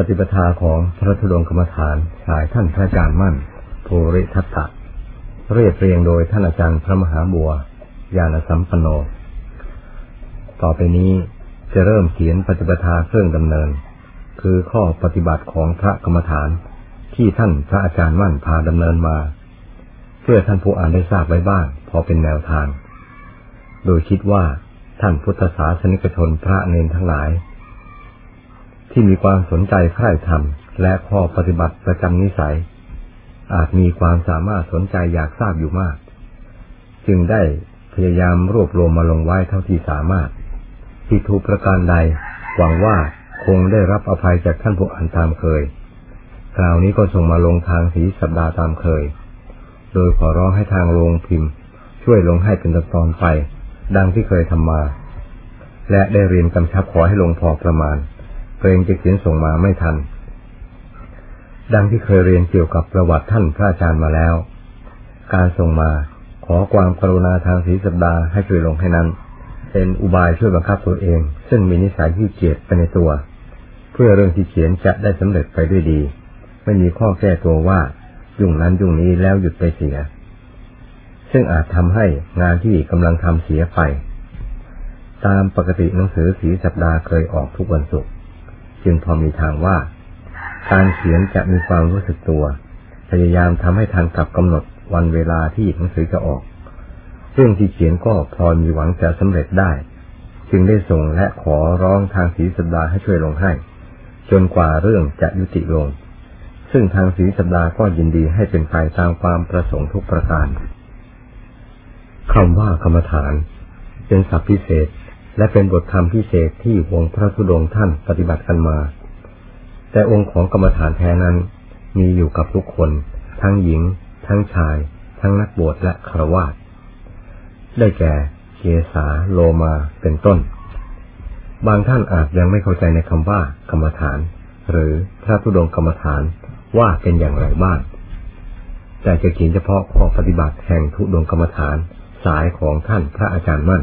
ปฏิปทาของพระธุดงกรรมฐานสายท่านพระอาจารย์มั่นภูริทัตตะ เรียบเรียงโดยท่านอาจารย์พระมหาบัว ญาณสัมปันโน ต่อไปนี้จะเริ่มเขียนปฏิปทาเครื่องดำเนิน คือข้อปฏิบัติของพระกรรมฐานที่ท่านพระอาจารย์มั่นพาดำเนินมา เพื่อท่านผู้อ่านได้ทราบไว้บ้าง พอเป็นแนวทาง โดยคิดว่าท่านพุทธศาสนิกชนพระเนนทั้งหลาย ที่มีความสนใจใคร่ธรรมและข้อปฏิบัติประจำนิสัย อาจมีความสามารถสนใจอยากทราบอยู่มาก จึงได้พยายามรวบรวมมาลงไว้เท่าที่สามารถผิดถูกประการใด หวังว่าคงได้รับอภัยจากท่านผู้อ่านตามเคย คราวนี้ก็ส่งมาลงทางสีสัปดาห์ตามเคย โดยขอร้องให้ทางโรงพิมพ์ ช่วยลงให้เป็นตอนไป ดังที่เคยทำมา และได้เรียนกำชับขอให้ลงพอประมาณ เกรงจะเขียนส่งมาไม่ทัน ดังที่เคยเรียนเกี่ยวกับประวัติท่านพระอาจารย์มาแล้ว การส่งมาขอความกรุณาทางสีสัปดาห์ให้ช่วยลงให้นั้น เป็นอุบายช่วยบังคับตัวเอง ซึ่งมีนิสัยที่เกียจไปในตัว เพื่อเรื่องที่เขียนจะได้สำเร็จไปด้วยดี ไม่มีข้อแก้ตัวว่ายุ่งนั้นยุ่งนี้แล้วหยุดไปเสีย ซึ่งอาจทำให้งานที่กำลังทำเสียไป ตามปกติหนังสือสีสัปดาห์เคยออกทุกวันศุกร์ จึงพอมีทางว่า การเขียนจะมีความรู้สึกตัว พยายามทำให้ทันกับกำหนดวันเวลาที่หนังสือจะออกเรื่องที่เขียนก็พอมีหวังจะสำเร็จได้ จึงได้ส่งและขอร้องทางศรีสัปดาห์ให้ช่วยลงให้ จนกว่าเรื่องจะยุติลง ซึ่งทางศรีสัปดาห์ก็ยินดีให้เป็นไปตามความประสงค์ทุกประการคำว่ากรรมฐาน เป็นศัพท์พิเศษ และเป็นบทธรรมพิเศษที่วงพระธุดงท่านปฏิบัติกันมา แต่องค์ของกรรมฐานแท้นั้น มีอยู่กับทุกคน ทั้งหญิง ทั้งชาย ทั้งนักบวชและครวาสได้แก่เกสาโลมาเป็นต้น บางท่านอาจยังไม่เข้าใจในคำว่ากรรมฐาน หรือพระธุดงกรรมฐานว่าเป็นอย่างไรบ้าง แต่จะเขียนเฉพาะข้อปฏิบัติแห่งทุดงกรรมฐานสายของท่านพระอาจารย์มั่น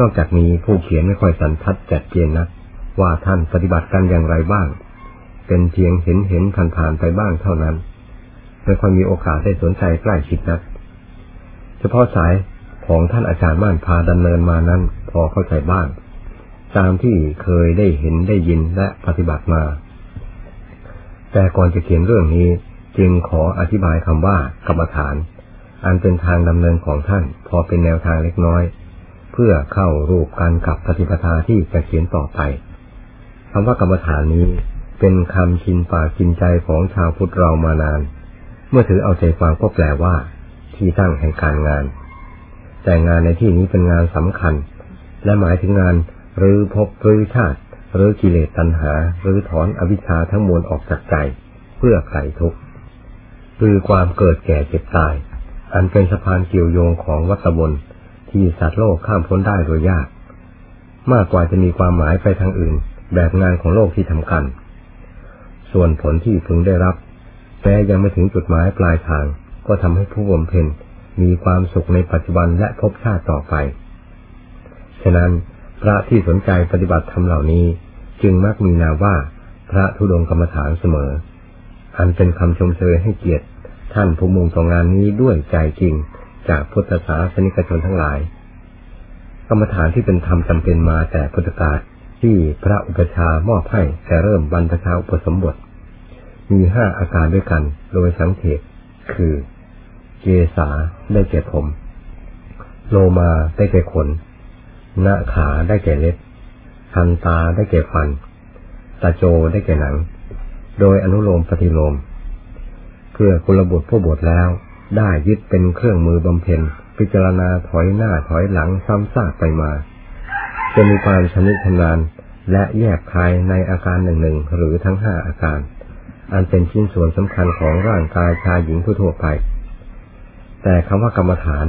นอกจากนี้ผู้เขียนไม่ค่อยสันทัดจัดเจนนักว่าท่านปฏิบัติกันอย่างไรบ้าง เป็นเพียงเห็นเห็นผ่านผ่านไปบ้างเท่านั้นไม่ค่อยมีโอกาสได้สนใจใกล้ชิดนัก เฉพาะสายของท่านอาจารย์ม่านพาดำเนินมานั้น พอเข้าใจบ้าง ตามที่เคยได้เห็นได้ยินและปฏิบัติมา แต่ก่อนจะเขียนเรื่องนี้จึงขออธิบายคำว่ากรรมฐาน อันเป็นทางดำเนินของท่าน พอเป็นแนวทางเล็กน้อย เพื่อเข้ารูปกันกับปฏิปทาที่จะเขียนต่อไปคำว่ากรรมฐานนี้เป็นคำชินปากชินใจของชาวพุทธเรามานาน เมื่อถือเอาใจฟังก็แปลว่า ที่ตั้งแห่งการงาน แต่งานในที่นี้เป็นงานสำคัญ และหมายถึงงานหรือพบหรือชาติ หรือกิเลสตัณหา หรือถอนอวิชชาทั้งมวลออกจากใจ เพื่อไขทุกข์คือความเกิดแก่เจ็บตาย อันเป็นสะพานเกี่ยวโยงของวัฏบน ที่สัตว์โลกข้ามพ้นได้โดยยาก มากกว่าจะมีความหมายไปทางอื่น แบบงานของโลกที่ทำกัน ส่วนผลที่พึงได้รับแต่ยังไม่ถึงจุดหมายปลายทาง ก็ทำให้ผู้บำเพ็ญมีความสุขในปัจจุบันและพบชาติต่อไป ฉะนั้นพระที่สนใจปฏิบัติธรรมเหล่านี้ จึงมักมีนามว่า พระธุดงกรรมฐานเสมอ อันเป็นคำชมเชยให้เกียรติท่านผู้มุ่งต่องานนี้ด้วยใจจริง จากพุทธศาสนิกชนทั้งหลาย กรรมฐานที่เป็นธรรมจำเป็นมาแต่พุทธกาลที่พระอุปชามอบให้แต่เริ่มบรรพชาอุปสมบท มีห้าอาการด้วยกันโดยสังเกตคือ เกษาได้แก่ผม โลมาได้แก่ขนหน้าขาได้แก่เล็บทันตาได้แก่ฟัน ตาโจได้แก่หนัง โดยอนุโลมปฏิโลม เพื่อกุลบุตรผู้บวชแล้ว ได้ยึดเป็นเครื่องมือบำเพ็ญ พิจารณาถอยหน้าถอยหลังซ้ำซากไปมา จะมีความชำนิชำนาญและแยกคายในอาการหนึ่งหนึ่งหรือทั้งห้าอาการ อันเป็นชิ้นส่วนสำคัญของร่างกายชายหญิงทั่วไป แต่คำว่ากรรมฐาน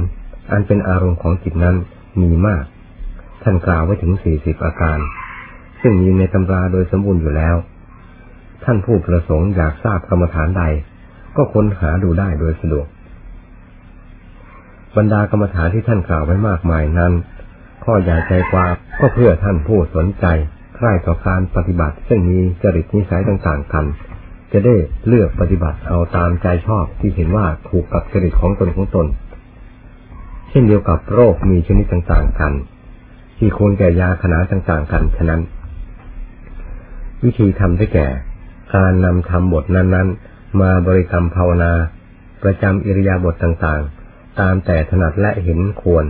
อันเป็นอารมณ์ของจิตนั้นมีมาก ท่านกล่าวไว้ถึงสี่สิบอาการ ซึ่งมีในตำราโดยสมบูรณ์อยู่แล้ว ท่านผู้ประสงค์อยากทราบกรรมฐานใด ก็ค้นหาดูได้โดยสะดวก บรรดากรรมฐานที่ท่านกล่าวไว้มากมายนั้น ข้อใหญ่ใจกว่าก็เพื่อท่านผู้สนใจใคร่ต่อการปฏิบัติ ซึ่งมีจริตนิสัยต่างๆกัน จะได้เลือกปฏิบัติเอาตามใจชอบที่เห็นว่าถูกกับจริตของตนของตน เช่นเดียวกับโรคมีชนิดต่างๆกัน ที่ควรแก่ยาขนาดต่างๆกันฉะนั้น วิธีทำได้แก่ การนำทำบทนั้นๆ มาบริกรรมภาวนา ประจำอิริยาบถต่างๆ ตามแต่ถนัดและเห็นควร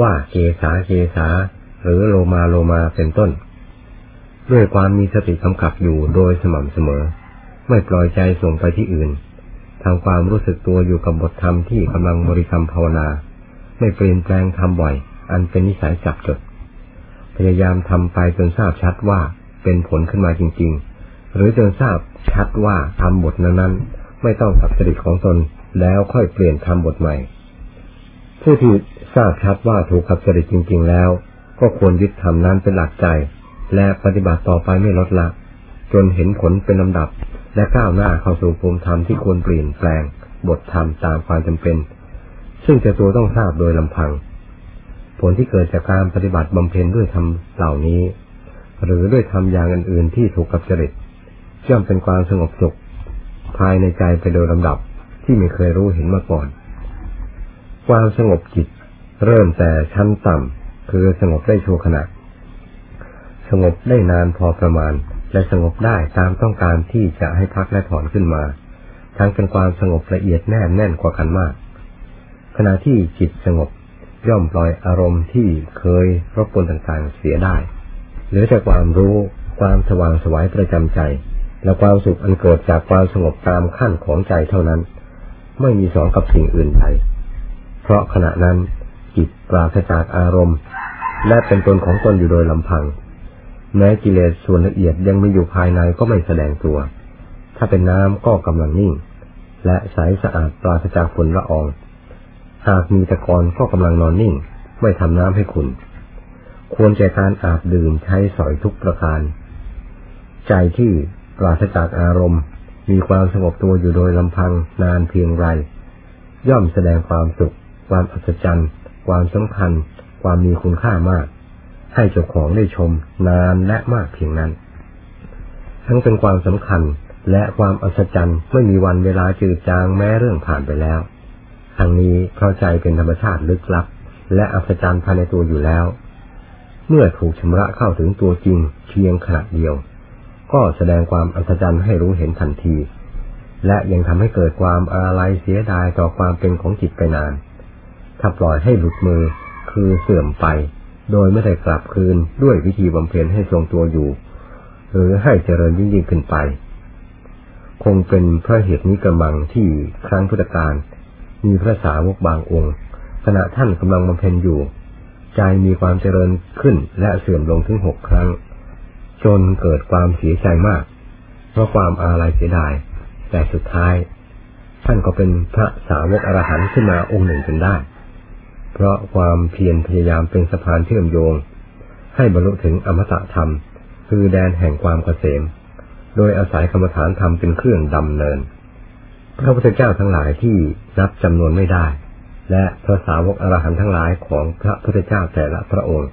ว่าเกสาเกสาหรือโลมาโลมาเป็นต้น ด้วยความมีสติกำกับอยู่โดยสม่ำเสมอ ไม่ปล่อยใจส่งไปที่อื่นทำความรู้สึกตัวอยู่กับบทธรรมที่กำลังบริกรรมภาวนา ไม่เปลี่ยนแปลงทำบ่อย อันเป็นนิสัยจับจด พยายามทำไปจนทราบชัดว่าเป็นผลขึ้นมาจริง ๆ หรือจนทราบชัดว่าทำบทนั้นๆไม่ต้องกับสติของตนแล้วค่อยเปลี่ยนทำบทใหม่ ผู้ที่ทราบชัดว่าถูกกับสติจริง ๆ แล้ว ก็ควรยึดธรรมนั้นเป็นหลักใจ และปฏิบัติต่อไปไม่ลดละ จนเห็นผลเป็นลำดับ และก้าวหน้าเข้าสู่ภูมิธรรมที่ควรเปลี่ยนแปลง บทธรรมตามความจำเป็น ซึ่งจะตัวต้องทราบโดยลำพัง ผลที่เกิดจากการปฏิบัติบำเพ็ญด้วยธรรมเหล่านี้ หรือด้วยธรรมอย่างอื่นๆที่ถูกกับจริตย่อมเป็นความสงบสุข ภายในใจไปโดยลำดับที่ไม่เคยรู้เห็นมาก่อน ความสงบจิต เริ่มแต่ชั้นต่ำคือสงบได้ชั่วขณะ สงบได้นานพอประมาณ และสงบได้ตามต้องการที่จะให้พักและถอนขึ้นมา ทั้งเป็นความสงบละเอียดแน่นแน่นกว่ากันมาก ขณะที่จิตสงบย่อมปล่อยอารมณ์ที่เคยรบกวนต่างๆเสียได้ เหรือแต่ความรู้ความสว่างสวายประจำใจ และความสุขอันเกิดจากความสงบตามขั้นของใจเท่านั้น ไม่มีสองกับสิ่งอื่นใด เพราะขณะนั้นจิตปราศจากอารมณ์ และเป็นตนของตนอยู่โดยลำพัง แม้กิเลสส่วนละเอียดยังไม่อยู่ภายในก็ไม่แสดงตัว ถ้าเป็นน้ำก็กำลังนิ่ง และใสสะอาดปราศจากฝุ่นละออง หากมีตะกอนก็กำลังนอนนิ่ง ไม่ทำน้ำให้ขุนควรแก่การอาบดื่มใช้สอยทุกประการ ใจที่ปราศจากอารมณ์ มีความสงบตัวอยู่โดยลำพังนานเพียงไร ย่อมแสดงความสุข ความอัศจรรย์ ความสำคัญ ความมีคุณค่ามาก ให้เจ้าของได้ชมนานและมากเพียงนั้น ทั้งเป็นความสำคัญและความอัศจรรย์ไม่มีวันเวลาจืดจางแม้เรื่องผ่านไปแล้วทั้งนี้เพราะใจเป็นธรรมชาติลึกลับ และอัศจรรย์ภายในตัวอยู่แล้ว เมื่อถูกชำระเข้าถึงตัวจริงเพียงขณะเดียว ก็แสดงความอัศจรรย์ให้รู้เห็นทันที และยังทำให้เกิดความอาลัยเสียดายต่อความเป็นของจิตไปนาน ถ้าปล่อยให้หลุดมือคือเสื่อมไป โดยไม่ได้กลับคืนด้วยวิธีบำเพ็ญให้ทรงตัวอยู่ หรือให้เจริญยิ่งยิ่งขึ้นไป คงเป็นเพราะเหตุนี้กำลังที่ครั้งพุทธกาลมีพระสาวกบางองค์ ขณะท่านกำลังบำเพ็ญอยู่ ใจมีความเจริญขึ้นและเสื่อมลงถึงหกครั้ง จนเกิดความเสียใจมาก เพราะความอาลัยเสียดาย แต่สุดท้าย ท่านก็เป็นพระสาวกอรหันต์ขึ้นมาองค์หนึ่งจนได้ เพราะความเพียรพยายามเป็นสะพานเชื่อมโยง ให้บรรลุถึงอมตะธรรม คือแดนแห่งความเกษม โดยอาศัยกรรมฐานธรรมเป็นเครื่องดำเนิน พระพุทธเจ้าทั้งหลายที่นับจำนวนไม่ได้ และพระสาวกอรหันต์ทั้งหลายของพระพุทธเจ้าแต่ละพระองค์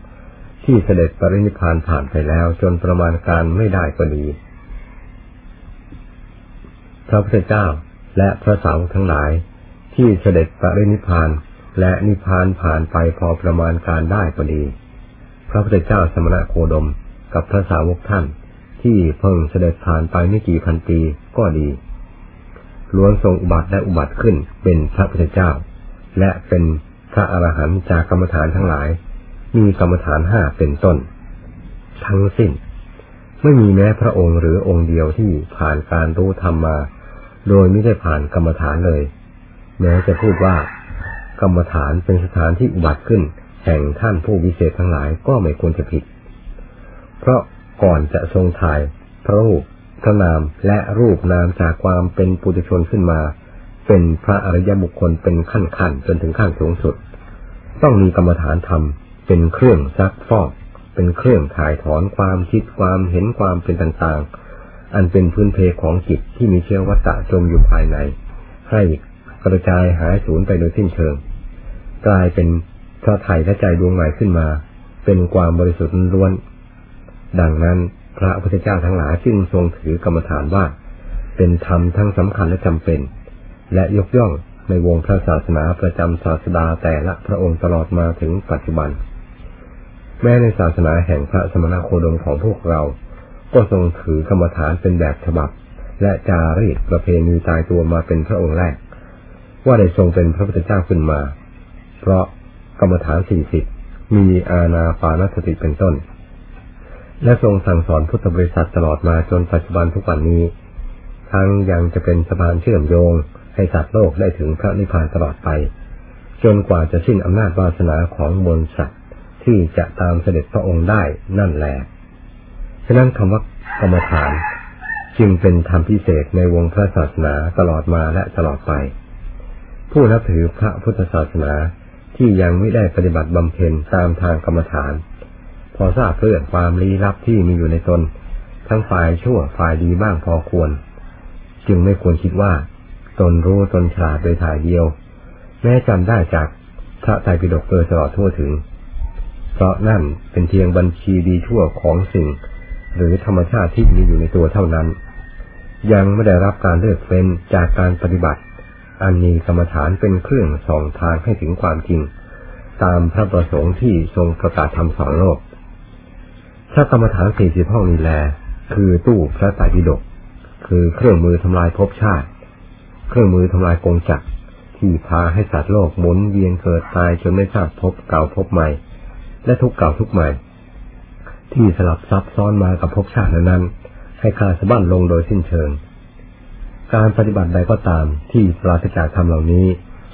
ที่เสด็จปรินิพานผ่านไปแล้วจนประมาณการไม่ได้ก็ดีพระพุทธเจ้าและพระสาวกทั้งหลายที่เสด็จปรินิพาน และนิพพานผ่านไปพอประมาณการได้ก็ดี พระพุทธเจ้าสมณะโคดมกับพระสาวกท่าน ที่เพิ่งเสด็จผ่านไปไม่กี่พันปีก็ดีล้วนทรงอุบัติและอุบัติขึ้นเป็นพระพุทธเจ้า และเป็นพระอรหันต์จากกรรมฐานทั้งหลาย มีกรรมฐานห้าเป็นต้น ทั้งสิ้น ไม่มีแม้พระองค์หรือองค์เดียวที่ผ่านการรู้ธรรมมา โดยไม่ได้ผ่านกรรมฐานเลย แม้จะพูดว่า กรรมฐานเป็นสถานที่อุบัติขึ้น แห่งท่านผู้วิเศษทั้งหลายก็ไม่ควรจะผิด เพราะก่อนจะทรงถ่ายพระรูปพระนามและรูปนามจากความเป็นปุถุชนขึ้นมา เป็นพระอริยบุคคลเป็นขั้นขั้นจนถึงขั้นสูงสุด ต้องมีกรรมฐานธรรม เป็นเครื่องซักฟอก เป็นเครื่องถ่ายถอนความคิดความเห็นความเป็นต่างๆ อันเป็นพื้นเพของจิตที่มีเชื้อวัตตะจมอยู่ภายใน ให้กระจายหายสูญไปโดยสิ้นเชิง กลายเป็นพระไถ่และใจดวงใหม่ขึ้นมา เป็นความบริสุทธิ์ล้วน ดังนั้นพระพุทธเจ้าทั้งหลายจึงทรงถือกรรมฐานว่า เป็นธรรมทั้งสำคัญและจำเป็น และยกย่องในวงพระศาสนาประจำศาสดาแต่ละพระองค์ตลอดมาถึงปัจจุบัน แม้ในศาสนาแห่งพระสมณโคดมของพวกเรา ก็ทรงถือกรรมฐานเป็นแบบฉบับ และจารีตประเพณีตายตัวมาเป็นพระองค์แรก ว่าได้ทรงเป็นพระพุทธเจ้าขึ้นมา เพราะกรรมฐานสี่สิบมีอาณาปานสติเป็นต้น และทรงสั่งสอนพุทธบริษัทตลอดมาจนปัจจุบันทุกวันนี้ ทั้งยังจะเป็นสะพานเชื่อมโยง ให้สัตว์โลกได้ถึงพระนิพพานตลอดไป จนกว่าจะสิ้นอำนาจวาสนาของมนสัตว์ที่จะตามเสด็จพระองค์ได้นั่นแหละฉะนั้นคำว่ากรรมฐานจึงเป็นธรรมพิเศษในวงพระศาสนาตลอดมาและตลอดไป ผู้นับถือพระพุทธศาสนา ที่ยังไม่ได้ปฏิบัติบำเพ็ญตามทางกรรมฐาน พอทราบเรื่องความลี้ลับที่มีอยู่ในตน ทั้งฝ่ายชั่วฝ่ายดีบ้างพอควร จึงไม่ควรคิดว่า ตนรู้ตนฉลาดโดยถ่ายเดียว แม้จำได้จากพระไตรปิฎกเกิดตลอดทั่วถึง เพราะนั่นเป็นเพียงบัญชีดีชั่วของสิ่ง หรือธรรมชาติที่มีอยู่ในตัวเท่านั้น ยังไม่ได้รับการเลือกเฟ้นจากการปฏิบัติ อันมีกรรมฐานเป็นเครื่องส่องทางให้ถึงความจริง ตามพระประสงค์ที่ทรงประกาศทำสอนโลกพระกรรมฐานสี่สิบห้องนี้แล คือตู้พระไตรปิฎกคือเครื่องมือทำลายภพชาติ เครื่องมือทำลายกงจักรที่พาให้สัตว์โลกหมุนเวียนเกิดตายจนไม่ทราบพบเก่าพบใหม่ และทุกเก่าทุกใหม่ ที่สลับซับซ้อนมากับภพชาตินั้นให้คาสะบั้นลงโดยสิ้นเชิง การปฏิบัติใดก็ตามที่ปราศจากธรรมเหล่านี้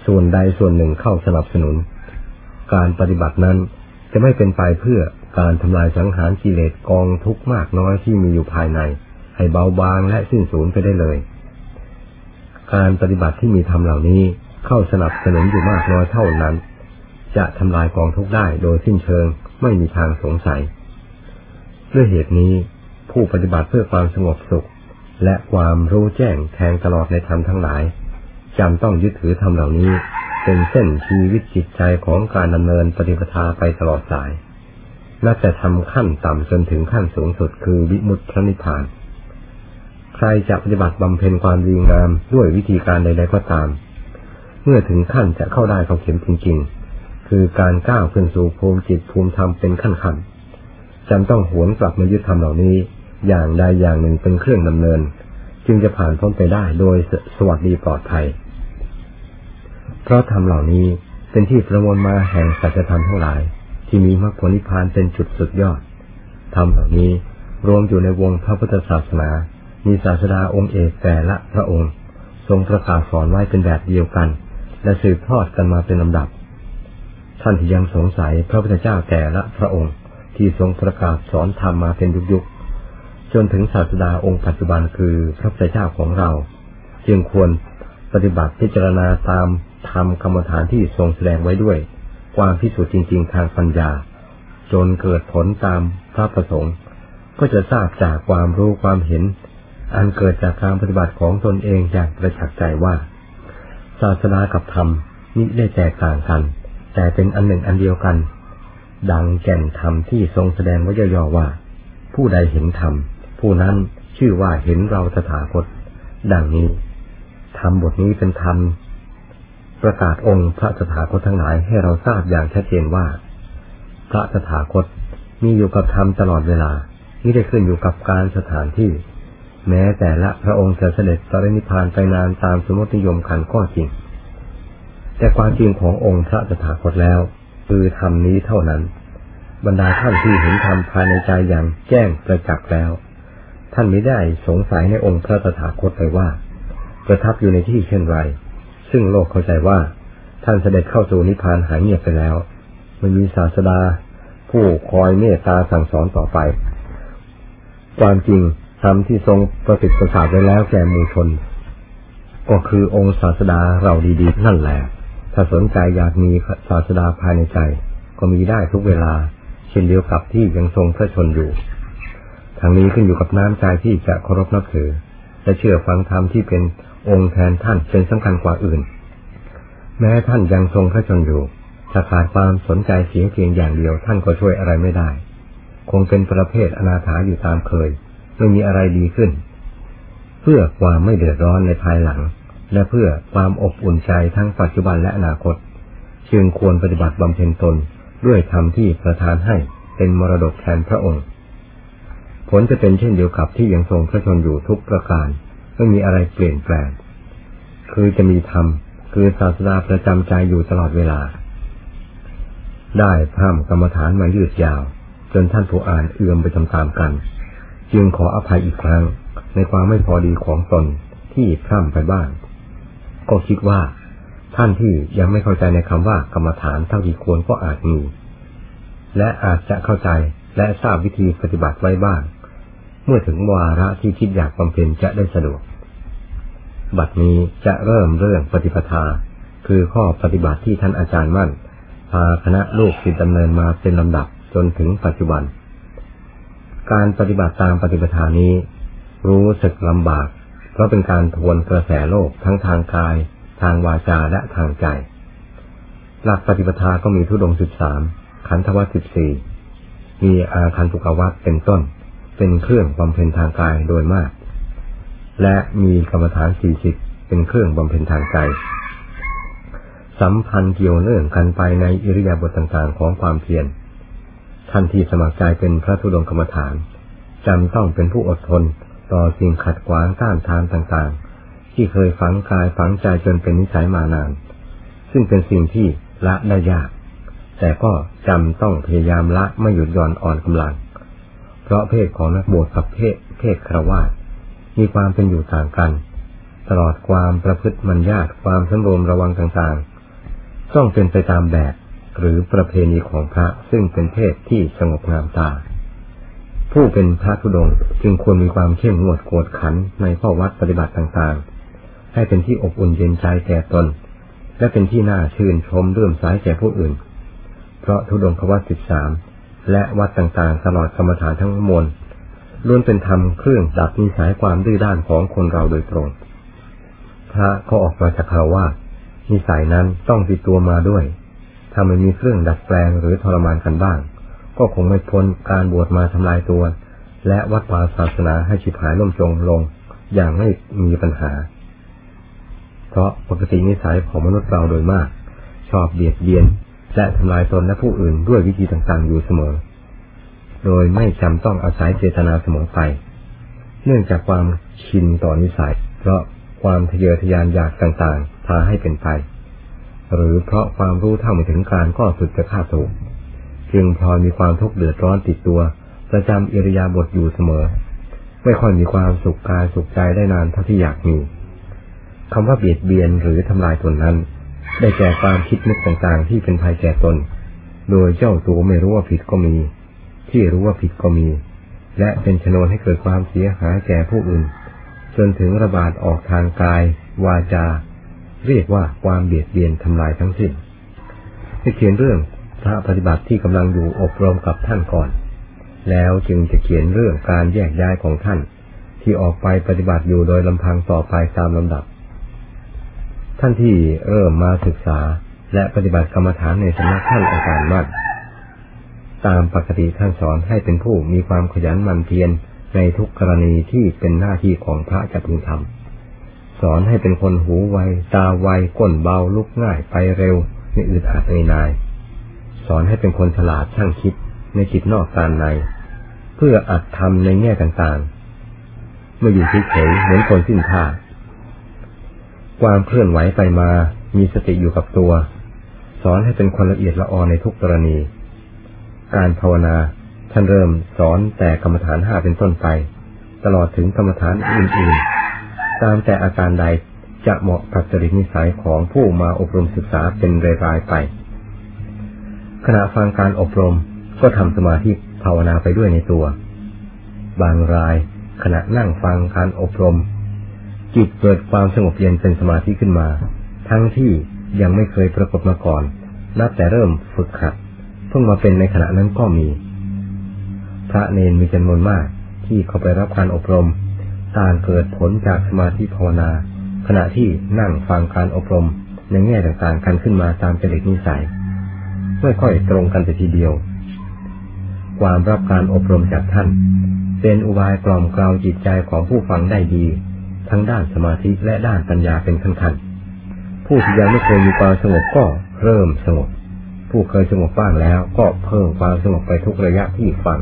ส่วนใดส่วนหนึ่งเข้าสนับสนุน การปฏิบัตินั้นจะไม่เป็นไปเพื่อการทำลายสังหารกิเลสกองทุกข์มากน้อยที่มีอยู่ภายใน ให้เบาบางและสิ้นสูญไปได้เลย การปฏิบัติที่มีธรรมเหล่านี้เข้าสนับสนุนอยู่มากน้อยเท่านั้น จะทำลายกองทุกข์ได้โดยสิ้นเชิงไม่มีทางสงสัย ด้วยเหตุนี้ผู้ปฏิบัติเพื่อความสงบสุข และความรู้แจ้งแทงตลอดในธรรมทั้งหลายจำต้องยึดถือธรรมเหล่านี้ เป็นเส้นชีวิตจิตใจของการดำเนินปฏิปทาไปตลอดสายน่าจะทำขั้นต่ำจนถึงขั้นสูงสุดคือวิมุตตินิพพาน ใครจะปฏิบัติบำเพ็ญความดีงามด้วยวิธีการใดๆก็ตาม เมื่อถึงขั้นจะเข้าได้เข้าเข็มจริงๆ คือการก้าวขึ้นสู่ภูมิจิตภูมิธรรมเป็นขั้นๆจำต้องหวนกลับมายึดธรรมเหล่านี้ อย่างใดอย่างหนึ่งเป็นเครื่องดำเนิน จึงจะผ่านพ้นไปได้โดยสวัสดีปลอดภัย เพราะธรรมเหล่านี้เป็นที่ประมวลมาแห่งสัจธรรมทั้งหลาย ที่มีมรรคผลนิพพานเป็นจุดสุดยอดธรรมเหล่านี้รวมอยู่ในวงพระพุทธศาสนา มีศาสดาองค์เอกแต่ละพระองค์ ทรงประกาศสอนไว้เป็นแบบเดียวกัน และสืบทอดกันมาเป็นลำดับ ท่านที่ยังสงสัยพระพุทธเจ้าแต่ละพระองค์ที่ทรงประกาศสอนธรรมมาเป็นยุค จนถึงศาสดาองค์ปัจจุบันคือพระพุทธเจ้าของเรา จึงควรปฏิบัติพิจารณาตามธรรมกรรมฐานที่ทรงแสดงไว้ด้วย ความพิสูจน์จริง ๆ ทางปัญญา จนเกิดผลตามพระประสงค์ ก็จะทราบจากความรู้ความเห็น อันเกิดจากการปฏิบัติของตนเองอย่างประจักษ์ใจว่า ศาสนากับธรรมนี้ได้แตกต่างกัน แต่เป็นอันหนึ่งอันเดียวกัน ดังแก่นธรรมที่ทรงแสดงไว้ย่อๆว่า ผู้ใดเห็นธรรม ผู้นั้นชื่อว่าเห็นเราตถาคต ดังนี้ทำบทนี้เป็นธรรมประกาศองค์พระตถาคตทั้งหลายให้เราทราบอย่างชัดเจนว่า พระตถาคตมีอยู่กับธรรมตลอดเวลาไม่ได้ขึ้นอยู่กับการสถานที่ แม้แต่ละพระองค์จะเสด็จปรินิพานไปนานตามสมมตินิยมขันก็จริง แต่ความจริงขององค์พระตถาคตแล้ว คือธรรมนี้เท่านั้น บรรดาท่านที่เห็นธรรมภายในใจอย่างแจ้งประจักษ์แล้ว ท่านไม่ได้สงสัยในองค์พระตถาคตเลยว่า ประทับอยู่ในที่เช่นไร ซึ่งโลกเข้าใจว่า ท่านเสด็จเข้าสู่นิพพานหายเงียบไปแล้วไม่มีศาสดา ผู้คอยเมตตาสั่งสอนต่อไป ความจริงธรรมที่ทรงประสิทธิ์ประสาทไว้แล้วแก่มูชน ก็คือองค์ศาสดาเราดีๆ นั่นแหละ ถ้าสนใจอยากมีศาสดาภายในใจ ก็มีได้ทุกเวลา เช่นเดียวกับที่ยังทรงพระชนอยู่ ทางนี้ขึ้นอยู่กับน้ำใจที่จะเคารพนับถือและเชื่อฟังธรรมที่เป็นองค์แทนท่านเป็นสำคัญกว่าอื่น แม้ท่านยังทรงพระชนอยู่ถ้าขาดความสนใจเสียเพียงอย่างเดียวท่านก็ช่วยอะไรไม่ได้ คงเป็นประเภทอนาถาอยู่ตามเคย ไม่มีอะไรดีขึ้น เพื่อความไม่เดือดร้อนในภายหลัง และเพื่อความอบอุ่นใจทั้งปัจจุบันและอนาคต จึงควรปฏิบัติบำเพ็ญตนด้วยธรรมที่ประทานให้เป็นมรดกแทนพระองค์ ผลจะเป็นเช่นเดียวกับที่ยังทรงพระชนอยู่ทุกประการไม่มีอะไรเปลี่ยนแปลง คือจะมีธรรม คือศาสนาประจำใจอยู่ตลอดเวลา ได้พร่ำกรรมฐานมายืดยาว จนท่านผู้อ่านเอื้อมไปตามๆกัน จึงขออภัยอีกครั้งในความไม่พอดีของตนที่พร่ำไปบ้าง ก็คิดว่า ท่านที่ยังไม่เข้าใจในคำว่ากรรมฐานเท่าที่ควรก็อาจมี และอาจจะเข้าใจและทราบวิธีปฏิบัติไว้บ้าง เมื่อถึงวาระที่คิดอยากบำเพ็ญจะได้สะดวก บัดนี้จะเริ่มเรื่องปฏิปทา คือข้อปฏิบัติที่ท่านอาจารย์มั่น พาคณะลูกศิษย์ดำเนินมาเป็นลำดับจนถึงปัจจุบัน การปฏิบัติตามปฏิปทานี้ รู้สึกลำบาก เพราะเป็นการทวนกระแสโลกทั้งทางกาย ทางวาจาและทางใจ หลักปฏิปทาก็มีทุดงสิบสามขันธวัตสิบสี่มีอาคันตุกวัตเป็นต้น เป็นเครื่องบำเพ็ญทางกายโดยมาก และมีกรรมฐานสี่สิบเป็นเครื่องบำเพ็ญทางใจ สัมพันธ์เกี่ยวเนื่องกันไปในอิริยาบถต่างๆของความเพียรท่านที่สมัครใจเป็นพระธุดงกรรมฐานจำต้องเป็นผู้อดทนต่อสิ่งขัดขวางต้านทานต่างๆ ที่เคยฝังกายฝังใจจนเป็นนิสัยมานาน ซึ่งเป็นสิ่งที่ละได้ยาก แต่ก็จำต้องพยายามละไม่หยุดหย่อนอ่อนกำลัง เพราะเพศของนักบวชกับเพศเพศครวามีความเป็นอยู่ต่างกัน ตลอดความประพฤติมัญญาตความสำรวมระวังต่างๆ ต้องเป็นไปตามแบบหรือประเพณีของพระซึ่งเป็นเพศที่สงบงามตา ผู้เป็นพระธุดงจึงควรมีความเข้มงวดโกรธขันในข้อวัดปฏิบัติต่างๆ ให้เป็นที่อบอุ่นเย็นใจแก่ตน และเป็นที่น่าชื่นชมเรื่มสายแก่ผู้อื่น เพราะทุดงควัตสิบสาม และวัดต่างๆ ตลอดกรรมฐานทั้งมวลล้วนเป็นธรรมเครื่องดับนิสัยความดื้อด้านของคนเราโดยตรง พระก็ออกมาจากคารวานิสัยนั้นต้องติดตัวมาด้วย ถ้าไม่มีเครื่องดัดแปลงหรือทรมานกันบ้าง ก็คงไม่พ้นการบวชมาทำลายตัว และวัดวาศาสนาให้ฉิบหายล่มจงลง อย่างไม่มีปัญหา เพราะปกตินิสัยของมนุษย์เราโดยมาก ชอบเบียดเบียน และทำลายตนและผู้อื่นด้วยวิธีต่างๆอยู่เสมอ โดยไม่จำต้องอาศัยเจตนาเสมอไป เนื่องจากความชินต่อนิสัย เพราะความทะเยอทะยานอยากต่างๆ พาให้เป็นไป หรือเพราะความรู้เท่าไม่ถึงการก็สุดจะฆ่าตัวจึงพลอยมีความทุกข์เดือดร้อนติดตัว ประจำอิริยาบถอยู่เสมอ ไม่ค่อยมีความสุขกายสุขใจได้นานเท่าที่อยากมีคำว่าเบียดเบียนหรือทำลายตนนั้น ได้แก่ความคิดนึกต่างๆ ที่เป็นภัยแก่ตน โดยเจ้าตัวไม่รู้ว่าผิดก็มี ที่รู้ว่าผิดก็มี และเป็นชนวนให้เกิดความเสียหายแก่ผู้อื่น จนถึงระบาดออกทางกาย วาจา เรียกว่าความเบียดเบียนทำลายทั้งสิ้นจะเขียนเรื่องพระปฏิบัติที่กำลังอยู่อบรมกับท่านก่อน แล้วจึงจะเขียนเรื่องการแยกย้ายของท่าน ที่ออกไปปฏิบัติอยู่โดยลำพังต่อไปตามลำดับ ท่านที่เริ่มมาศึกษาและปฏิบัติกรรมฐานในสำนักท่านอาจารย์มั่นตามปกติท่านสอนให้เป็นผู้มีความขยันหมั่นเพียรในทุกกรณีที่เป็นหน้าที่ของพระจะพึงทำสอนให้เป็นคนหูไว ตาไวก้นเบาลุกง่ายไปเร็วไม่อึดอัดในนาย สอนให้เป็นคนฉลาดช่างคิดในจิตนอกการใน เพื่ออัดทำในแง่ต่างๆ เมื่ออยู่เฉยๆเหมือนคนสิ้นท่า ความเคลื่อนไหวไปมา มีสติอยู่กับตัว สอนให้เป็นคนละเอียดละออในทุกกรณี การภาวนาท่านเริ่มสอนแต่กรรมฐานห้าเป็นต้นไป ตลอดถึงกรรมฐานอื่นๆ ตามแต่อาการใดจะเหมาะกับจริตนิสัยของผู้มาอบรมศึกษาเป็นรายๆไป ขณะฟังการอบรมก็ทำสมาธิภาวนาไปด้วยในตัว บางรายขณะนั่งฟังการอบรม จิตเกิดความสงบเย็นเป็นสมาธิขึ้นมา ทั้งที่ยังไม่เคยปรากฏมาก่อน นับแต่เริ่มฝึกขัดเพิ่งมาเป็นในขณะนั้นก็มี พระเนนมีจำนวนมากที่เขาไปรับการอบรม ต่างเกิดผลจากสมาธิภาวนา ขณะที่นั่งฟังการอบรมในแง่ต่างๆกันขึ้นมาตามจริตนิสัยไม่ค่อยตรงกันแต่ทีเดียว ความรับการอบรมจากท่าน เป็นอุบายกล่อมกล่าวจิตใจของผู้ฟังได้ดี ทั้งด้านสมาธิและด้านปัญญาเป็นขั้นๆผู้ที่ยังไม่เคยมีความสงบก็เริ่มสงบ ผู้เคยสงบบ้างแล้วก็เพิ่มความสงบไปทุกระยะที่ฟัง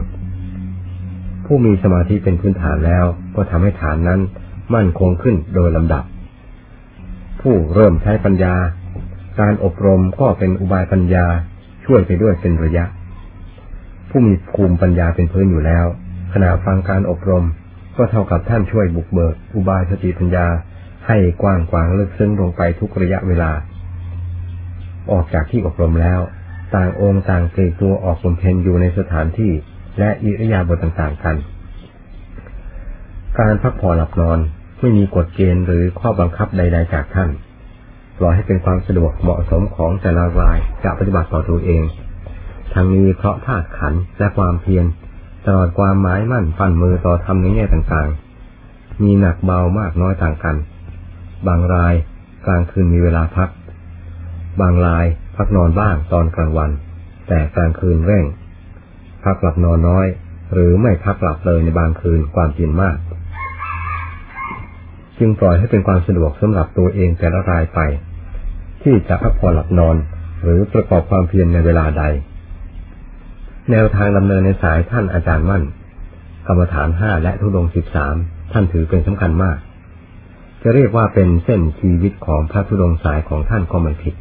ผู้มีสมาธิเป็นพื้นฐานแล้วก็ทำให้ฐานนั้นมั่นคงขึ้นโดยลำดับ ผู้เริ่มใช้ปัญญา การอบรมก็เป็นอุบายปัญญาช่วยไปด้วยเป็นระยะ ผู้มีภูมิปัญญาเป็นพื้นอยู่แล้วขณะฟังการอบรม ก็เท่ากับท่านช่วยบุกเบิก อุบายสติปัญญาให้กว้างกวางลึกซึ้งลงไปทุกระยะเวลา ออกจากที่อบรมแล้ว ต่างองค์ต่างเกตัวออกบำเพ็ญอยู่ในสถานที่และอิริยาบถต่างๆกัน การพักผ่อนหลับนอนไม่มีกฎเกณฑ์หรือข้อบังคับใด ๆ จากท่านปล่อยให้เป็นความสะดวกเหมาะสมของแต่ละรายจะปฏิบัติต่อตัวเอง ทั้งนี้เพราะธาตุขันและความเพียร ตลอดความหมายมั่นฟันมือต่อทำในแง่ต่างๆ มีหนักเบามากน้อยต่างกัน บางรายกลางคืนมีเวลาพัก บางรายพักนอนบ้างตอนกลางวัน แต่กลางคืนเร่ง พักหลับนอนน้อย หรือไม่พักหลับเลยในบางคืนความเพียรมาก จึงปล่อยให้เป็นความสะดวกสำหรับตัวเองแต่ละรายไป ที่จะพักผ่อนหลับนอนหรือประกอบความเพียรในเวลาใด แนวทางดำเนินในสายท่านอาจารย์มั่น กรรมฐานห้าและทุดงสิบสามท่านถือเป็นสำคัญมาก จะเรียกว่าเป็นเส้นชีวิตของพระธุดงสายของท่านก็ไม่ผิด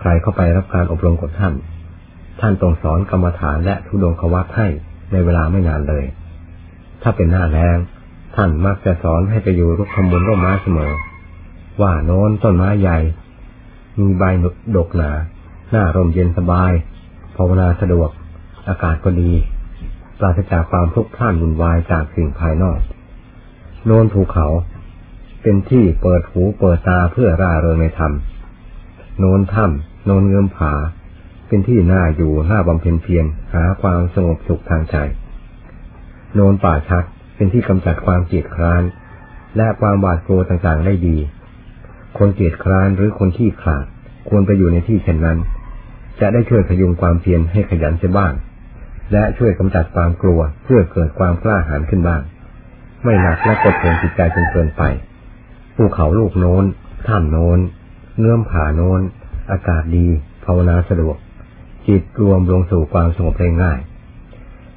ใครเข้าไปรับการอบรมกับท่าน ท่านตรงสอนกรรมฐานและทุดงควัตให้ในเวลาไม่นานเลย ถ้าเป็นหน้าแรงท่านมักจะสอนให้ไปอยู่รุกขมูลร่มไม้เสมอ ว่าโน้นต้นไม้ใหญ่ มีใบหนุกดกหนา หน้าร่มเย็นสบายภาวนาสะดวก อากาศก็ดี ปราศจากความทุกข์ท่านวุ่นวายจากสิ่งภายนอก โนนภูเขา เป็นที่เปิดหูเปิดตาเพื่อร่าเริงในธรรม โนนถ้ำโนนเงื่อมผา เป็นที่น่าอยู่น่าบำเพ็ญเพียรหาความสงบสุขทางใจ โนนป่าชักเป็นที่กำจัดความเกลียดคร้าน และความหวาดกลัวต่างๆได้ดี คนเกลียดคร้านหรือคนที่ขาดควรไปอยู่ในที่เช่นนั้น จะได้ช่วยพยุงความเพียรให้ขยันเสียบ้าง และช่วยกำจัดความกลัวเพื่อเกิดความกล้าหาญขึ้นบ้าง ไม่หนักและกดข่มจิตใจจนเกินไป ภูเขาลูกโน้นถ้ำโน้น เงื่อมผาโน้น อากาศดีภาวนาสะดวก จิตรวมลงสู่ความสงบได้ง่าย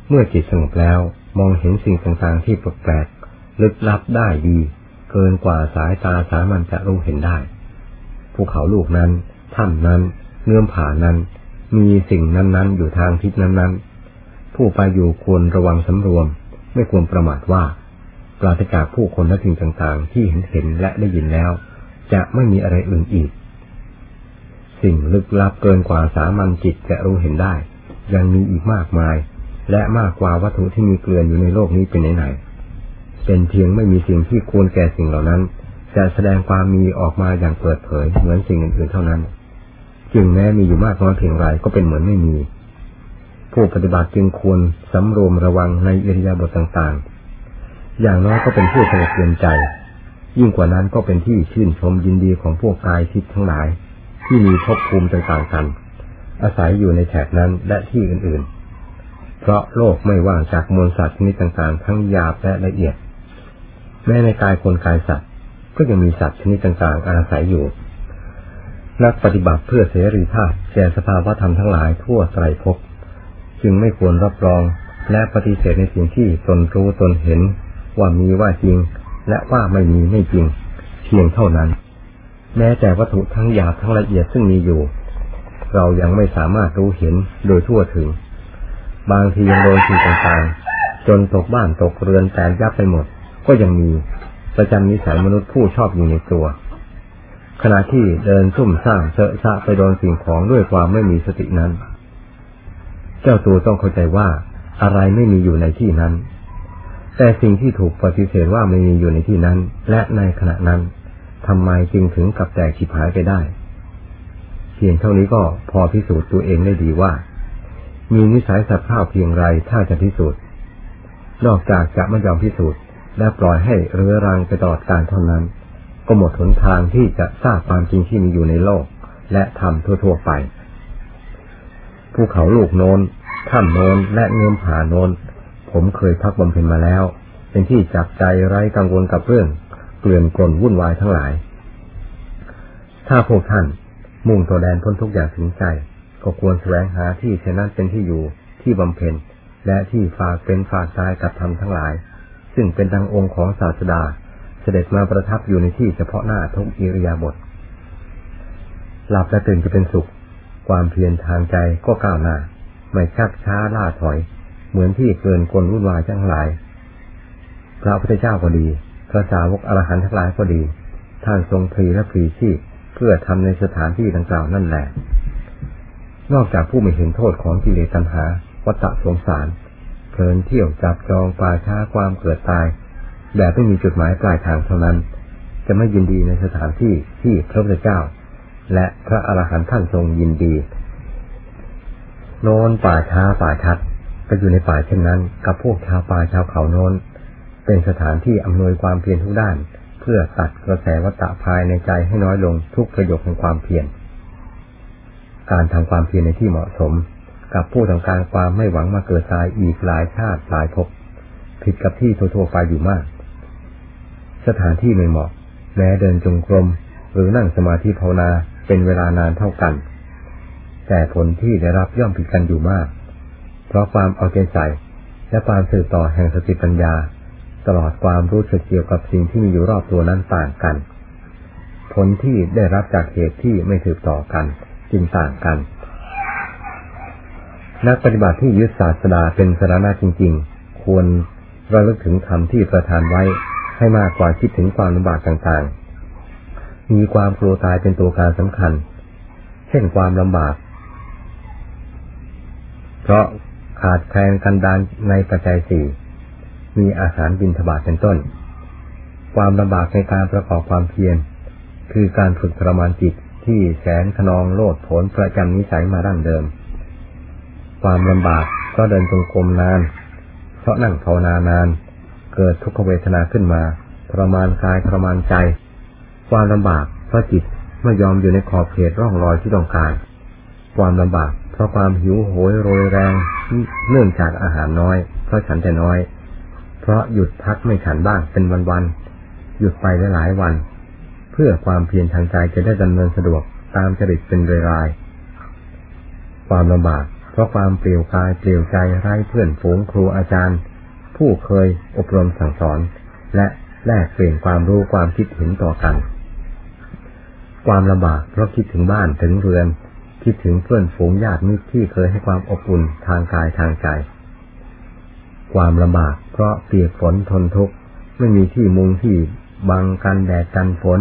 เมื่อจิตสงบแล้วมองเห็นสิ่งต่างๆที่แปลกๆลึกลับได้ดี เกินกว่าสายตาสามัญจะรู้เห็นได้ภูเขาลูกนั้นถ้ำนั้น เงื่อมผานั้น มีสิ่งนั้นๆ อยู่ทางทิศนั้นๆ ผู้ไปอยู่ควรระวังสำรวม ไม่ควรประมาทว่า ปราศจากผู้คนและสิ่งต่างๆ ที่เห็นเห็นและได้ยินแล้ว จะไม่มีอะไรอื่นอีก สิ่งลึกลับเกินกว่าสามัญจิตจะรู้เห็นได้ ยังมีอีกมากมาย และมากกว่าวัตถุที่มีเกลื่อนอยู่ในโลกนี้เป็นไหนๆเป็นเพียงไม่มีสิ่งที่ควรแก่สิ่งเหล่านั้น จะแสดงความมีออกมาอย่างเปิดเผยเหมือนสิ่งอื่นๆเท่านั้น จึงแม้มีอยู่มากน้อยเพียงไรก็เป็นเหมือนไม่มี ผู้ปฏิบัติจึงควรสำรวมระวังในอิริยาบถต่างๆ อย่างน้อยก็เป็นผู้สงบเย็นใจ ยิ่งกว่านั้นก็เป็นที่ชื่นชมยินดีของพวกกายทิพย์ทั้งหลาย ที่มีภพภูมิต่างๆกัน อาศัยอยู่ในแถบนั้นและที่อื่นๆ เพราะโลกไม่ว่างจากมวลสัตว์ชนิดต่างๆ ทั้งหยาบและละเอียด แม้ในกายคนกายสัตว์ ก็ยังมีสัตว์ชนิดต่างๆ อาศัยอยู่ นักปฏิบัติเพื่อเสรีภาพแก่สภาวะธรรมทั้งหลายทั่วไตรภพ จึงไม่ควรรับรอง และปฏิเสธในสิ่งที่ตนรู้ตนเห็น ว่ามีว่าจริง และว่าไม่มีไม่จริง เพียงเท่านั้น แม้แต่วัตถุทั้งหยาบทั้งละเอียดซึ่งมีอยู่ เรายังไม่สามารถรู้เห็นโดยทั่วถึง บางทียังโดนสิ่งต่างๆจนตกบ้านตกเรือนแตกยับไปหมด ก็ยังมีประจำนิสัยมนุษย์ผู้ชอบอยู่ในตัว ขณะที่เดินซุ่มซ่ามเสอะสะไปโดนสิ่งของด้วยความไม่มีสตินั้น เจ้าตัวต้องเข้าใจว่าอะไรไม่มีอยู่ในที่นั้น แต่สิ่งที่ถูกปฏิเสธว่าไม่มีอยู่ในที่นั้น และในขณะนั้นทำไมจึงถึงกับแตกฉิบหายไปได้ เพียงเท่านี้ก็พอพิสูจน์ตัวเองได้ดีว่า มีนิสัยสัตว์ข้าวเพียงไรถ้าจะพิสูจน์ นอกจากจะไม่ยอมพิสูจน์ และปล่อยให้เรื้อรังไปตลอดการเท่านั้น ก็หมดหนทางที่จะทราบความจริงที่มีอยู่ในโลก และทำทั่วๆไป ภูเขาลูกโน้นถ้ำโน้นและเงื่อผาโน้นผมเคยพักบำเพ็ญมาแล้ว เป็นที่จับใจไร้กังวลกับเรื่องเกลื่อนกลนวุ่นวายทั้งหลาย ถ้าพวกท่านมุ่งตัวแดนพ้นทุกอย่างถึงใจ ก็ควรแสวงหาที่เช่นนั้นเป็นที่อยู่ที่บำเพ็ญและที่ฝากเป็นฝากตายกับธรรมทั้งหลาย ซึ่งเป็นดังองค์ของศาสดา เสด็จมาประทับอยู่ในที่เฉพาะหน้าทุกอิริยาบถหลับและตื่นจะเป็นสุข ความเพียรทางใจก็ก้าวหน้า ไม่ชักช้าล่าถอย เหมือนที่เกินกลวุ่นวายทั้งหลาย พระพุทธเจ้าก็ดี พระสาวกอรหันต์ทั้งหลายก็ดี ท่านทรงพรีและพรีชีพเพื่อทำในสถานที่ดังกล่าวนั่นแหละ นอกจากผู้ไม่เห็นโทษของกิเลสตัณหา วัฏสงสาร เพลินเที่ยวจับจองป่าช้าความเกิดตาย แบบไม่มีจุดหมายปลายทางเท่านั้น จะไม่ยินดีในสถานที่ที่พระพุทธเจ้า และพระอรหันต์ท่านทรงยินดี โนนป่าช้าป่าชัดก็อยู่ในป่าเช่นนั้น กับพวกชาวป่าชาวเขาโน้น เป็นสถานที่อำนวยความเพียรทุกด้าน เพื่อตัดกระแสวัฏภายในใจให้น้อยลงทุกประโยคของความเพียรการทำความเพียรในที่เหมาะสม กับผู้ทำการความไม่หวังมาเกิดตายอีกหลายชาติหลายภพผิดกับที่ทั่วไปอยู่มาก สถานที่ไม่เหมาะ แม้เดินจงกรม หรือนั่งสมาธิภาวนา เป็นเวลานานเท่ากัน แต่ผลที่ได้รับย่อมผิดกันอยู่มาก เพราะความเอาใจใส่และความสื่อต่อแห่งสติปัญญา ตลอดความรู้สึกเกี่ยวกับสิ่งที่มีอยู่รอบตัวนั้นต่างกัน ผลที่ได้รับจากเหตุที่ไม่ถือต่อกันจึงต่างกัน นักปฏิบัติที่ยึดศาสดาเป็นสาระจริง ๆ ควรระลึกถึงธรรมที่ประทานไว้ให้มากกว่าคิดถึงความลำบากต่างๆ มีความกลัวตายเป็นตัวการสำคัญ เช่นความลำบาก เพราะขาดแคลนกันดานในปัจจัยสี่ มีอาหารบินทบาทเป็นต้น ความลำบากในการประกอบความเพียร คือการฝึกทรมานจิตที่แสนขนองโลดผลประจำนิสัยมาดั้งเดิม ความลำบากก็เดินจงกรมนาน เพราะนั่งภาวนานาน เกิดทุกขเวทนาขึ้นมาทรมานกายทรมานใจ ความลำบากเพราะจิตไม่ยอมอยู่ในขอบเขตร่องรอยที่ต้องการ ความลำบากเพราะความหิวโหยโรยแรงเนื่องจากอาหารน้อย เพราะฉันแต่น้อย เพราะหยุดพักไม่ฉันบ้างเป็นวันๆหยุดไปหลายวัน เพื่อความเพียรทางใจจะได้ดำเนินสะดวกตามจริตเป็นรายๆความลำบากเพราะความเปลี่ยวกายเปลี่ยวใจไร้เพื่อนฝูงครูอาจารย์ ผู้เคยอบรมสั่งสอน และแลกเปลี่ยนความรู้ความคิดเห็นต่อกัน ความลำบากเพราะคิดถึงบ้านถึงเรือน คิดถึงเพื่อนฝูงญาติมิตรที่เคยให้ความอบอุ่นทางกายทางใจ ความลำบากเพราะเปียกฝนทนทุกข์ไม่มีที่มุงที่บังกันแดดกันฝน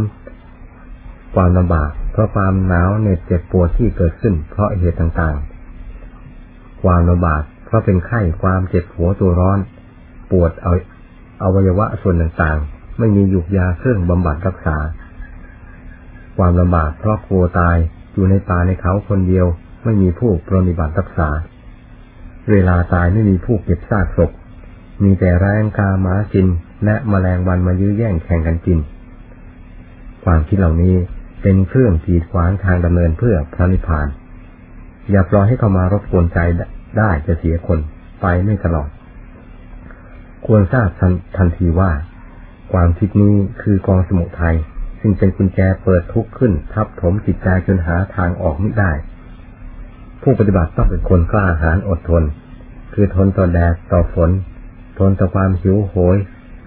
ความลำบากเพราะความหนาวเหน็บเจ็บปวดที่เกิดขึ้น เพราะเหตุต่างๆ ความลำบากเพราะเป็นไข้ความเจ็บหัวตัวร้อน ปวดเอาอวัยวะส่วนต่างๆ ไม่มียุกยาเครื่องบำบัดรักษา ความลำบากเพราะกลัวตายอยู่ในป่าในเขาคนเดียวไม่มีผู้ปรนิบัติรักษา เวลาตายไม่มีผู้เก็บซากศพ มีแต่แรงกาหมากิน และมแมลงวันมายื้อแย่งแข่งกันกิน ความคิดเหล่านี้เป็นเครื่องขีดขวางทางดำเนินเพื่อพระนิพพาน อย่าปล่อยให้เข้ามารบกวนใจได้จะเสียคนไปไม่ตลอด ควรทราบทันทีว่า ความคิดนี้คือกองสมุทัย ซึ่งเป็นกุญแจเปิดทุกข์ขึ้น ทับถมจิตใจจนหาทางออกไม่ได้ ผู้ปฏิบัติต้องเป็นคนกล้าหาญอดทน คือทนต่อแดดต่อฝน ทนต่อความหิวโหย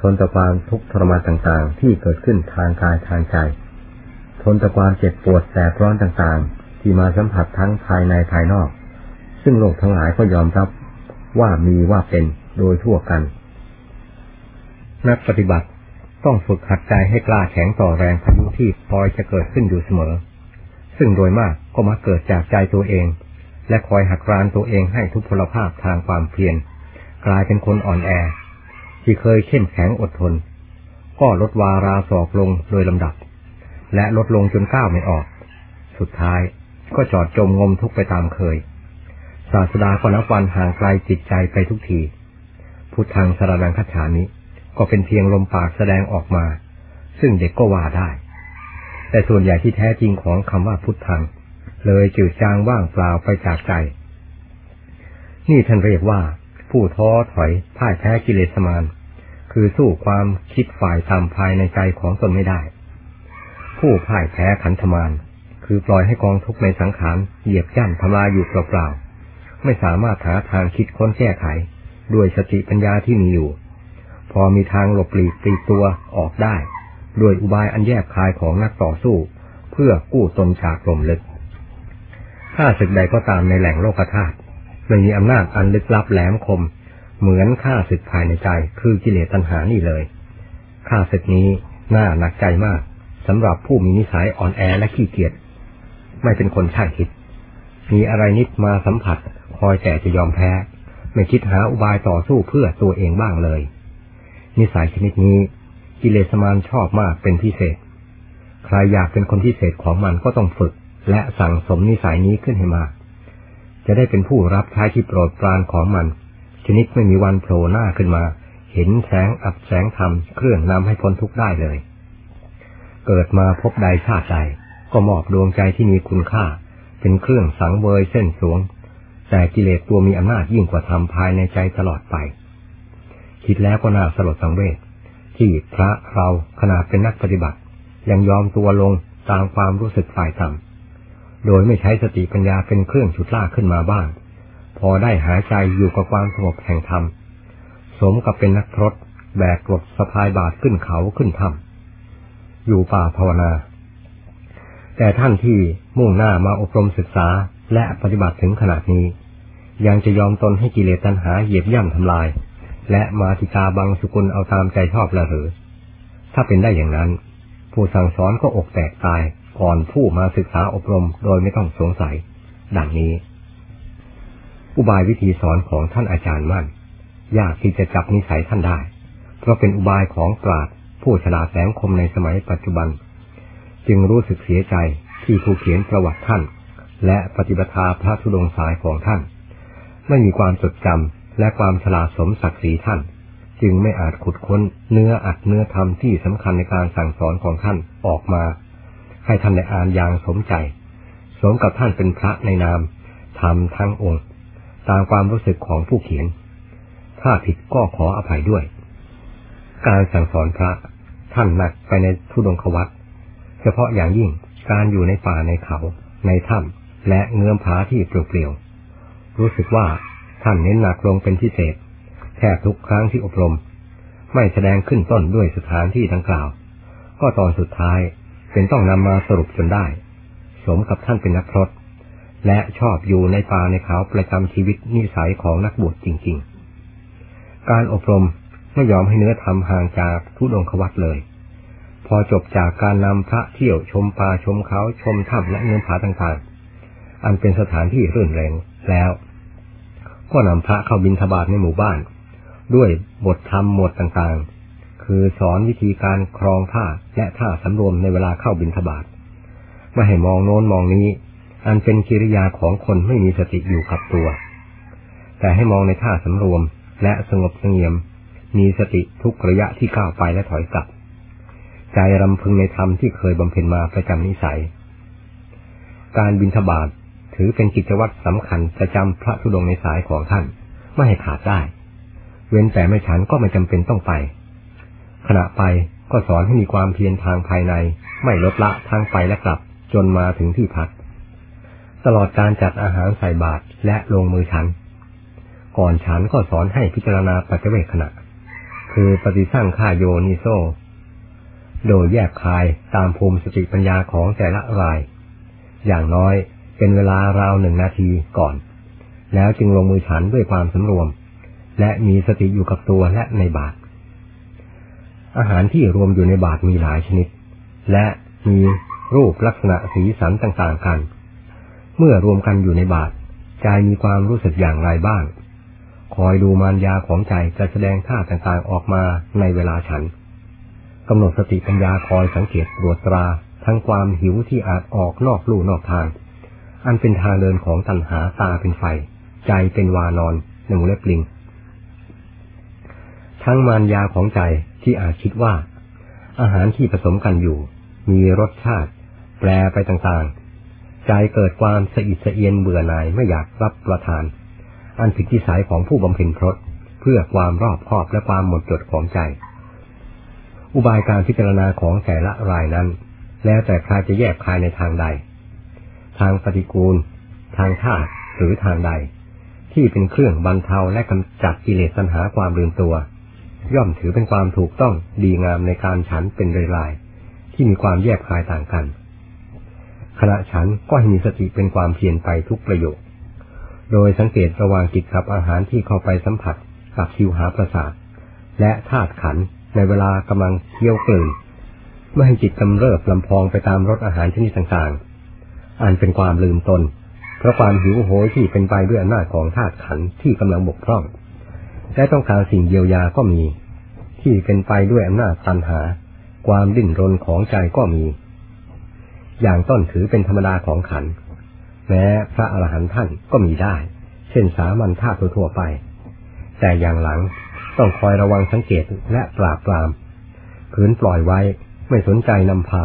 ทนต่อความทุกข์ทรมานต่างๆ ที่เกิดขึ้นทางกายทางใจ ทนต่อความเจ็บปวดแสบร้อนต่างๆ ที่มาสัมผัสทั้งภายในภายนอก ซึ่งโลกทั้งหลายก็ยอมรับว่ามีว่าเป็นโดยทั่วกัน นักปฏิบัติ ต้องฝึกหัดใจให้กล้าแข็งต่อแรงพายุที่พลอยจะเกิดขึ้นอยู่เสมอ ซึ่งโดยมากก็มาเกิดจากใจตัวเอง และคอยหักรานตัวเองให้ทุกพลภาพทางความเพียรกลายเป็นคนอ่อนแอ ที่เคยเข้มแข็งอดทน ก็ลดวาราศอกลงโดยลำดับ และลดลงจนก้าวไม่ออก สุดท้ายก็จอดจมงมทุกไปตามเคย ศาสดาก็นับวันห่างไกลจิตใจไปทุกที พุทธังสารนังคัจฉานิ ก็เป็นเพียงลมปากแสดงออกมา ซึ่งเด็กก็ว่าได้ แต่ส่วนใหญ่ที่แท้จริงของคำว่าพุทธัง เลยจืดจางว่างเปล่าไปจากใจ นี่ท่านเรียกว่า ผู้ท้อถอยพ่ายแพ้กิเลสมาน คือสู้ความคิดฝ่ายตามภายในใจของตนไม่ได้ ผู้พ่ายแพ้ขันธมาน คือปล่อยให้กองทุกข์ในสังขารเหยียบย่ำทำลายอยู่เปล่าๆไม่สามารถหาทางคิดค้นแก้ไข ด้วยสติปัญญาที่มีอยู่ พอมีทางหลบหลีกตีตัวออกได้ด้วยอุบายอันแยบคายของนักต่อสู้ เพื่อกู้ตนจากลมลึก ถ้าศึกใดก็ตามในแหล่งโลกธาตุไม่มีอำนาจอันลึกลับแหลมคม เหมือนข้าศึกภายในใจ คือกิเลสตัณหานี่เลยข้าศึกนี้น่าหนักใจมากสำหรับผู้มีนิสัยอ่อนแอและขี้เกียจไม่เป็นคนช่างคิด มีอะไรนิดมาสัมผัส คอยแต่จะยอมแพ้ ไม่คิดหาอุบายต่อสู้เพื่อตัวเองบ้างเลย นิสัยชนิดนี้ กิเลสมานชอบมากเป็นพิเศษ ใครอยากเป็นคนพิเศษของมันก็ต้องฝึก และสั่งสมนิสัยนี้ขึ้นให้มาก จะได้เป็นผู้รับใช้ที่โปรดปรานของมัน ชนิดไม่มีวันโผล่หน้าขึ้นมา เห็นแสงอับแสงธรรมเครื่องนำให้พ้นทุกข์ได้เลย เกิดมาพบใดชาติใด ก็มอบดวงใจที่มีคุณค่า เป็นเครื่องสังเวยเส้นสวงแต่กิเลสตัวมีอำนาจยิ่งกว่าธรรมภายในใจตลอดไป คิดแล้วก็น่าสลดสังเวชที่พระเราขนาดเป็นนักปฏิบัติ ยังยอมตัวลงตามความรู้สึกฝ่ายต่ำโดยไม่ใช้สติปัญญาเป็นเครื่องฉุดลากขึ้นมาบ้าง พอได้หายใจอยู่กับความสงบแห่งธรรม สมกับเป็นนักพรตแบกกรดสะพายบาทขึ้นเขาขึ้นถ้ำอยู่ป่าภาวนา แต่ท่านที่มุ่งหน้ามาอบรมศึกษาและปฏิบัติถึงขนาดนี้ ยังจะยอมตนให้กิเลสตัณหาเหยียบย่ำทำลาย และมาติกาบังสุกุลเอาตามใจชอบละเหรอถ้าเป็นได้อย่างนั้น ผู้สั่งสอนก็อกแตกตายก่อนผู้มาศึกษาอบรมโดยไม่ต้องสงสัย ดังนี้ อุบายวิธีสอนของท่านอาจารย์มั่น ยากที่จะจับนิสัยท่านได้ เพราะเป็นอุบายของปราดผู้ฉลาดแหลมคมในสมัยปัจจุบัน จึงรู้สึกเสียใจที่ผู้เขียนประวัติท่าน และปฏิบัติพระธุดงสายของท่าน ไม่มีความจดจำ และความฉลาดสมศักดิ์ศรีท่าน จึงไม่อาจขุดค้นเนื้ออัดเนื้อธรรมที่สำคัญในการสั่งสอนของท่านออกมา ให้ท่านได้อ่านอย่างสมใจ สมกับท่านเป็นพระในนามทำทั้งองค์ ตามความรู้สึกของผู้เขียน ถ้าผิดก็ขออภัยด้วย การสั่งสอนพระท่านหนักไปในทุดงควัตเฉพาะอย่างยิ่งการอยู่ในป่าในเขา ในถ้ำและเงื้อมผาที่เปลี่ยวๆรู้สึกว่า ท่านเน้นหนักลงเป็นพิเศษ แทบทุกครั้งที่อบรม ไม่แสดงขึ้นต้นด้วยสถานที่ดังกล่าว ก็ตอนสุดท้ายเป็นต้องนำมาสรุปจนได้ สมกับท่านเป็นนักพรตและชอบอยู่ในป่าในเขาประจำชีวิตนิสัยของนักบวชจริง ๆ การอบรมไม่ยอมให้เนื้อทำห่างจากทุดงควัตเลย พอจบจากการนำพระเที่ยวชมป่าชมเขาชมถ้ำและเนื้อผาต่างๆ อันเป็นสถานที่รื่นเริงแล้ว ก็นำพระเข้าบินทบาทในหมู่บ้าน ด้วยบทธรรมหมวดต่างๆ คือสอนวิธีการครองผ้าและท่าสำรวมในเวลาเข้าบินทบาทไม่ให้มองโน้นมองนี้ อันเป็นกิริยาของคนไม่มีสติอยู่กับตัว แต่ให้มองในท่าสำรวมและสงบเสงี่ยม มีสติทุกระยะที่ก้าวไปและถอยกลับ ใจรำพึงในธรรมที่เคยบำเพ็ญมาประจำนิสัย การบินทบาท ถือเป็นกิจวัตรสำคัญประจำพระธุดงในสายของท่าน ไม่ให้ขาดได้ เว้นแต่ไม่ฉันก็ไม่จำเป็นต้องไป ขณะไปก็สอนให้มีความเพียรทางภายใน ไม่ลดละทางไปและกลับจนมาถึงที่พัก ตลอดการจัดอาหารใส่บาตรและลงมือฉัน ก่อนฉันก็สอนให้พิจารณาปัจเจเวขณะ คือปฏิสั่งข่าโยนิโซ โดยแยกคายตามภูมิสติปัญญาของแต่ละราย อย่างน้อย เป็นเวลาราวหนึ่งนาทีก่อน แล้วจึงลงมือฉันด้วยความสำรวม และมีสติอยู่กับตัวและในบาตรอาหารที่รวมอยู่ในบาตรมีหลายชนิด และมีรูปลักษณะสีสันต่างๆกัน เมื่อรวมกันอยู่ในบาตรใจมีความรู้สึกอย่างไรบ้าง คอยดูมารยาของใจจะแสดงท่าต่างๆออกมาในเวลาฉันกำหนดสติปัญญาคอยสังเกตตรวจตราทั้งความหิวที่อาจออกนอกลู่นอกทาง อันเป็นทางเดินของตัณหาตาเป็นไฟ ใจเป็นวานอนหนึ่งเล็บลิง ทั้งมารยาของใจที่อาจคิดว่า อาหารที่ผสมกันอยู่ มีรสชาติ แปรไปต่างๆ ใจเกิดความสะอิดสะเอียนเบื่อหน่ายไม่อยากรับประทาน อันผิดวิสัยของผู้บำเพ็ญพรตเพื่อความรอบคอบและความหมดจดของใจ อุบายการพิจารณาของแต่ละรายนั้น แล้วแต่ใครจะแยกคายในทางใด ทางปฏิกูล ทางธาตุหรือทางใด ที่เป็นเครื่องบรรเทาและกำจัดกิเลสสัญหาความลืมตัว ย่อมถือเป็นความถูกต้องดีงามในการฉันเป็นรายๆที่มีความแยกคายต่างกัน ขณะฉันก็ให้มีสติเป็นความเพียรไปทุกประโยค โดยสังเกตระหว่างจิตกับอาหารที่เข้าไปสัมผัสกับคิวหาประสาทและธาตุขันในเวลากำลังเคี้ยวกลืนไม่ให้จิตกำเริบลำพองไปตามรสอาหารชนิดต่างๆ อันเป็นความลืมตน เพราะความหิวโหยที่เป็นไปด้วยอำนาจของธาตุขันที่กำลังบกพร่อง และต้องการสิ่งเยียวยาก็มี ที่เป็นไปด้วยอำนาจตันหา ความดิ้นรนของใจก็มี อย่างต้นถือเป็นธรรมดาของขัน แม้พระอรหันต์ท่านก็มีได้ เช่นสามัญธาตุทั่วไป แต่อย่างหลังต้องคอยระวังสังเกตและปราบปรามขืนปล่อยไว้ไม่สนใจนำพา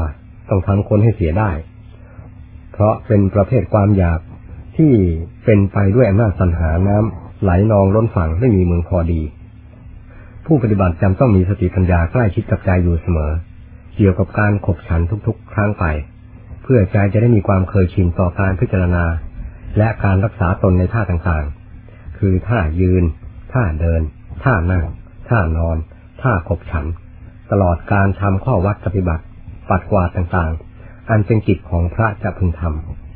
ต้องทำคนให้เสียได้ เพราะเป็นประเภทความอยากที่เป็นไปด้วยอำนาจสัญหาน้ำไหลนองล้นฝั่งไม่มีเมืองพอดี ผู้ปฏิบัติจำต้องมีสติปัญญาใกล้ชิดกับใจอยู่เสมอ เกี่ยวกับการขบฉันทุก ๆ ครั้งไป เพื่อใจจะได้มีความเคยชินต่อการพิจารณา และการรักษาตนในท่าต่างๆ คือท่ายืน ท่าเดิน ท่านั่ง ท่านอน ท่าขบฉัน ตลอดการทำข้อวัดปฏิบัติ ปัดกวาดต่างๆ อันเป็นกิจของพระจะพึงท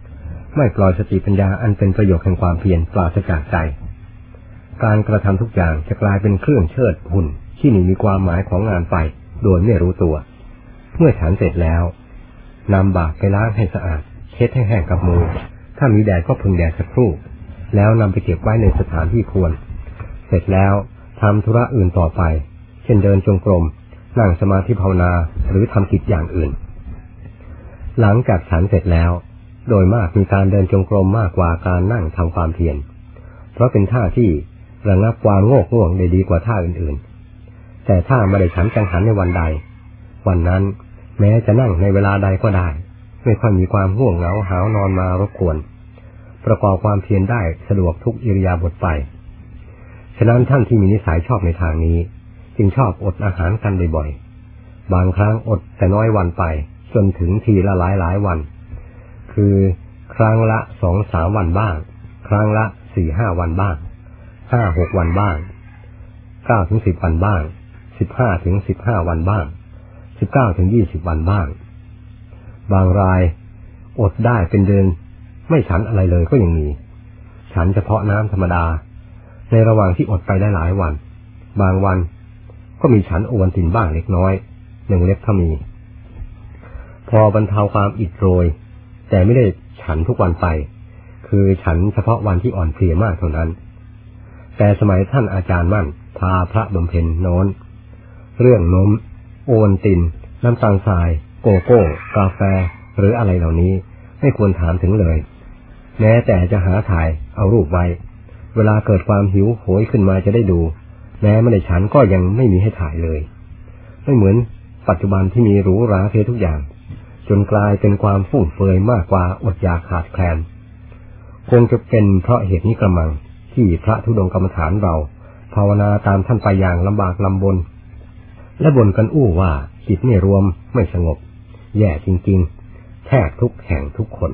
ำไม่ปล่อยสติปัญญาอันเป็นประโยชน์แห่งความเพียรปราศจากใจ การกระทำทุกอย่างจะกลายเป็นเครื่องเชิดหุ่นที่หนีมีความหมายของงานไป โดยไม่รู้ตัว เมื่อฉันเสร็จแล้วนำบาตรไปล้างให้สะอาดเช็ดให้แห้งกับมือ ถ้ามีแดดก็พึงแดดสักครู่ แล้วนำไปเก็บไว้ในสถานที่ควร เสร็จแล้วทำธุระอื่นต่อไป เช่นเดินจงกรม นั่งสมาธิภาวนา หรือทำกิจอย่างอื่น หลังจากฉันเสร็จแล้ว โดยมากมีการเดินจงกรมมากกว่าการนั่งทำความเพียร เพราะเป็นท่าที่ระงับความโงกง่วงได้ดีกว่าท่าอื่นๆ แต่ถ้าไม่ได้ฉันจังหันในวันใด วันนั้นแม้จะนั่งในเวลาใดก็ได้ ไม่ค่อยมีความง่วงเหงาหาวนอนมารบกวน ประกอบความเพียรได้สะดวกทุกอิริยาบถไป ฉะนั้นท่านที่มีนิสัยชอบในทางนี้ จึงชอบอดอาหารกันบ่อยๆ บางครั้งอดแต่น้อยวันไป จนถึงทีละหลายหลายวัน คือครั้งละสองสามวันบ้าง ครั้งละสี่ห้าวันบ้างห้าหกวันบ้างเก้าถึงสิบวันบ้างสิบห้าถึงสิบห้าวันบ้างสิบเก้าถึงยี่สิบวันบ้าง บางรายอดได้เป็นเดือนไม่ฉันอะไรเลยก็ยังมี ฉันเฉพาะน้ำธรรมดา ในระหว่างที่อดไปได้หลายวัน บางวันก็มีฉันโอวันตินบ้างเล็กน้อยหนึ่งเล็บถ้ามี พอบรรเทาความอิดโรย แต่ไม่ได้ฉันทุกวันไป คือฉันเฉพาะวันที่อ่อนเพลียมากเท่านั้น แต่สมัยท่านอาจารย์มั่น พาพระบำเพ็ญโน้น เรื่องนม โอนติน น้ำตาลทราย โกโก้ กาแฟ หรืออะไรเหล่านี้ ไม่ควรถามถึงเลย แม้แต่จะหาถ่ายเอารูปไว้ เวลาเกิดความหิวโหยขึ้นมาจะได้ดู แม้ไม่ได้ฉันก็ยังไม่มีให้ถ่ายเลย ไม่เหมือนปัจจุบันที่มีหรูหราเพียทุกอย่าง จนกลายเป็นความฟุ่มเฟือยมากกว่าอดอยากขาดแคลน คงจะเป็นเพราะเหตุนี้กระมังที่พระธุดงกรรมฐานเรา ภาวนาตามท่านไปอย่างลำบากลำบน และบ่นกันอู้ว่าจิตไม่รวมไม่สงบ แย่จริงๆ แทบทุกแห่งทุกคน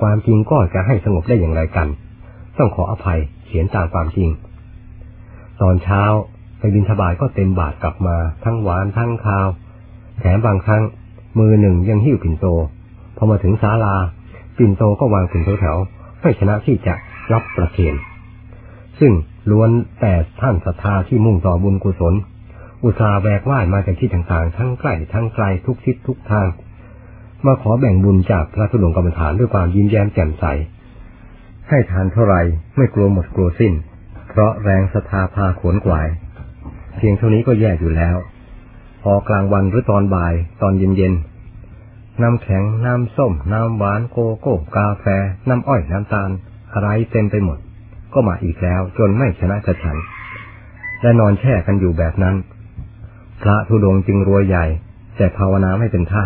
ความจริงก็จะให้สงบได้อย่างไรกัน ต้องขออภัยเขียนตามความจริง ตอนเช้าไปบินทบายก็เต็มบาทกลับมาทั้งหวานทั้งคาว แถมบางครั้ง มือหนึ่งยังหิ้วปิ่นโต พอมาถึงศาลา ปิ่นโตก็วางถึงแถวๆไม่ชนะที่จะรับประเคนซึ่งล้วนแต่ท่านศรัทธาที่มุ่งต่อบุญกุศล อุตสาแวกว่ายมาจากที่ต่างๆ ทั้งใกล้ทั้งไกลทุกทิศทุกทาง มาขอแบ่งบุญจากพระสุดงกรรมฐานด้วยความยิ้มแย้มแจ่มใส ให้ทานเท่าไรไม่กลัวหมดกลัวสิ้น เพราะแรงศรัทธาพาขวนกวาย เพียงเท่านี้ก็แย่อยู่แล้ว อกลางวันหรือตอนบ่าย ตอนเย็นๆ น้ำแข็ง น้ำส้ม น้ำหวานโกโก้ กาแฟ น้ำอ้อย น้ำตาล อะไรเต็มไปหมด ก็มาอีกแล้วจนไม่ชนะจะฉัน และนอนแช่กันอยู่แบบนั้น พระธุดงจึงรวยใหญ่ แต่ภาวนาไม่เป็นท่า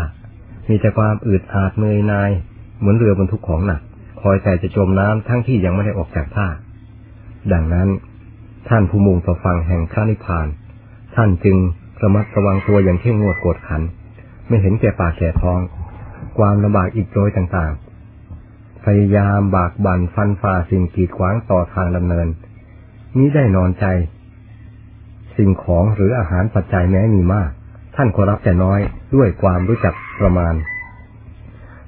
มีแต่ความอืดอาดเมยนาย เหมือนเรือบรรทุกของหนัก คอยแต่จะจมน้ำทั้งที่ยังไม่ได้ออกจากท่า ดังนั้น ท่านผู้มุ่งต่อฟังแห่งพระนิพพาน ท่านจึง ระมัดระวังตัวอย่างเข้มงวดกวดขัน ไม่เห็นแก่ปากแก่ท้อง ความลำบากอีกโดยต่างๆ พยายามบากบั่นฟันฝ่าสิ่งกีดขวางต่อทางดำเนิน นี้ได้นอนใจ สิ่งของหรืออาหารปัจจัยแม้มีมาก ท่านก็รับแต่น้อยด้วยความรู้จักประมาณ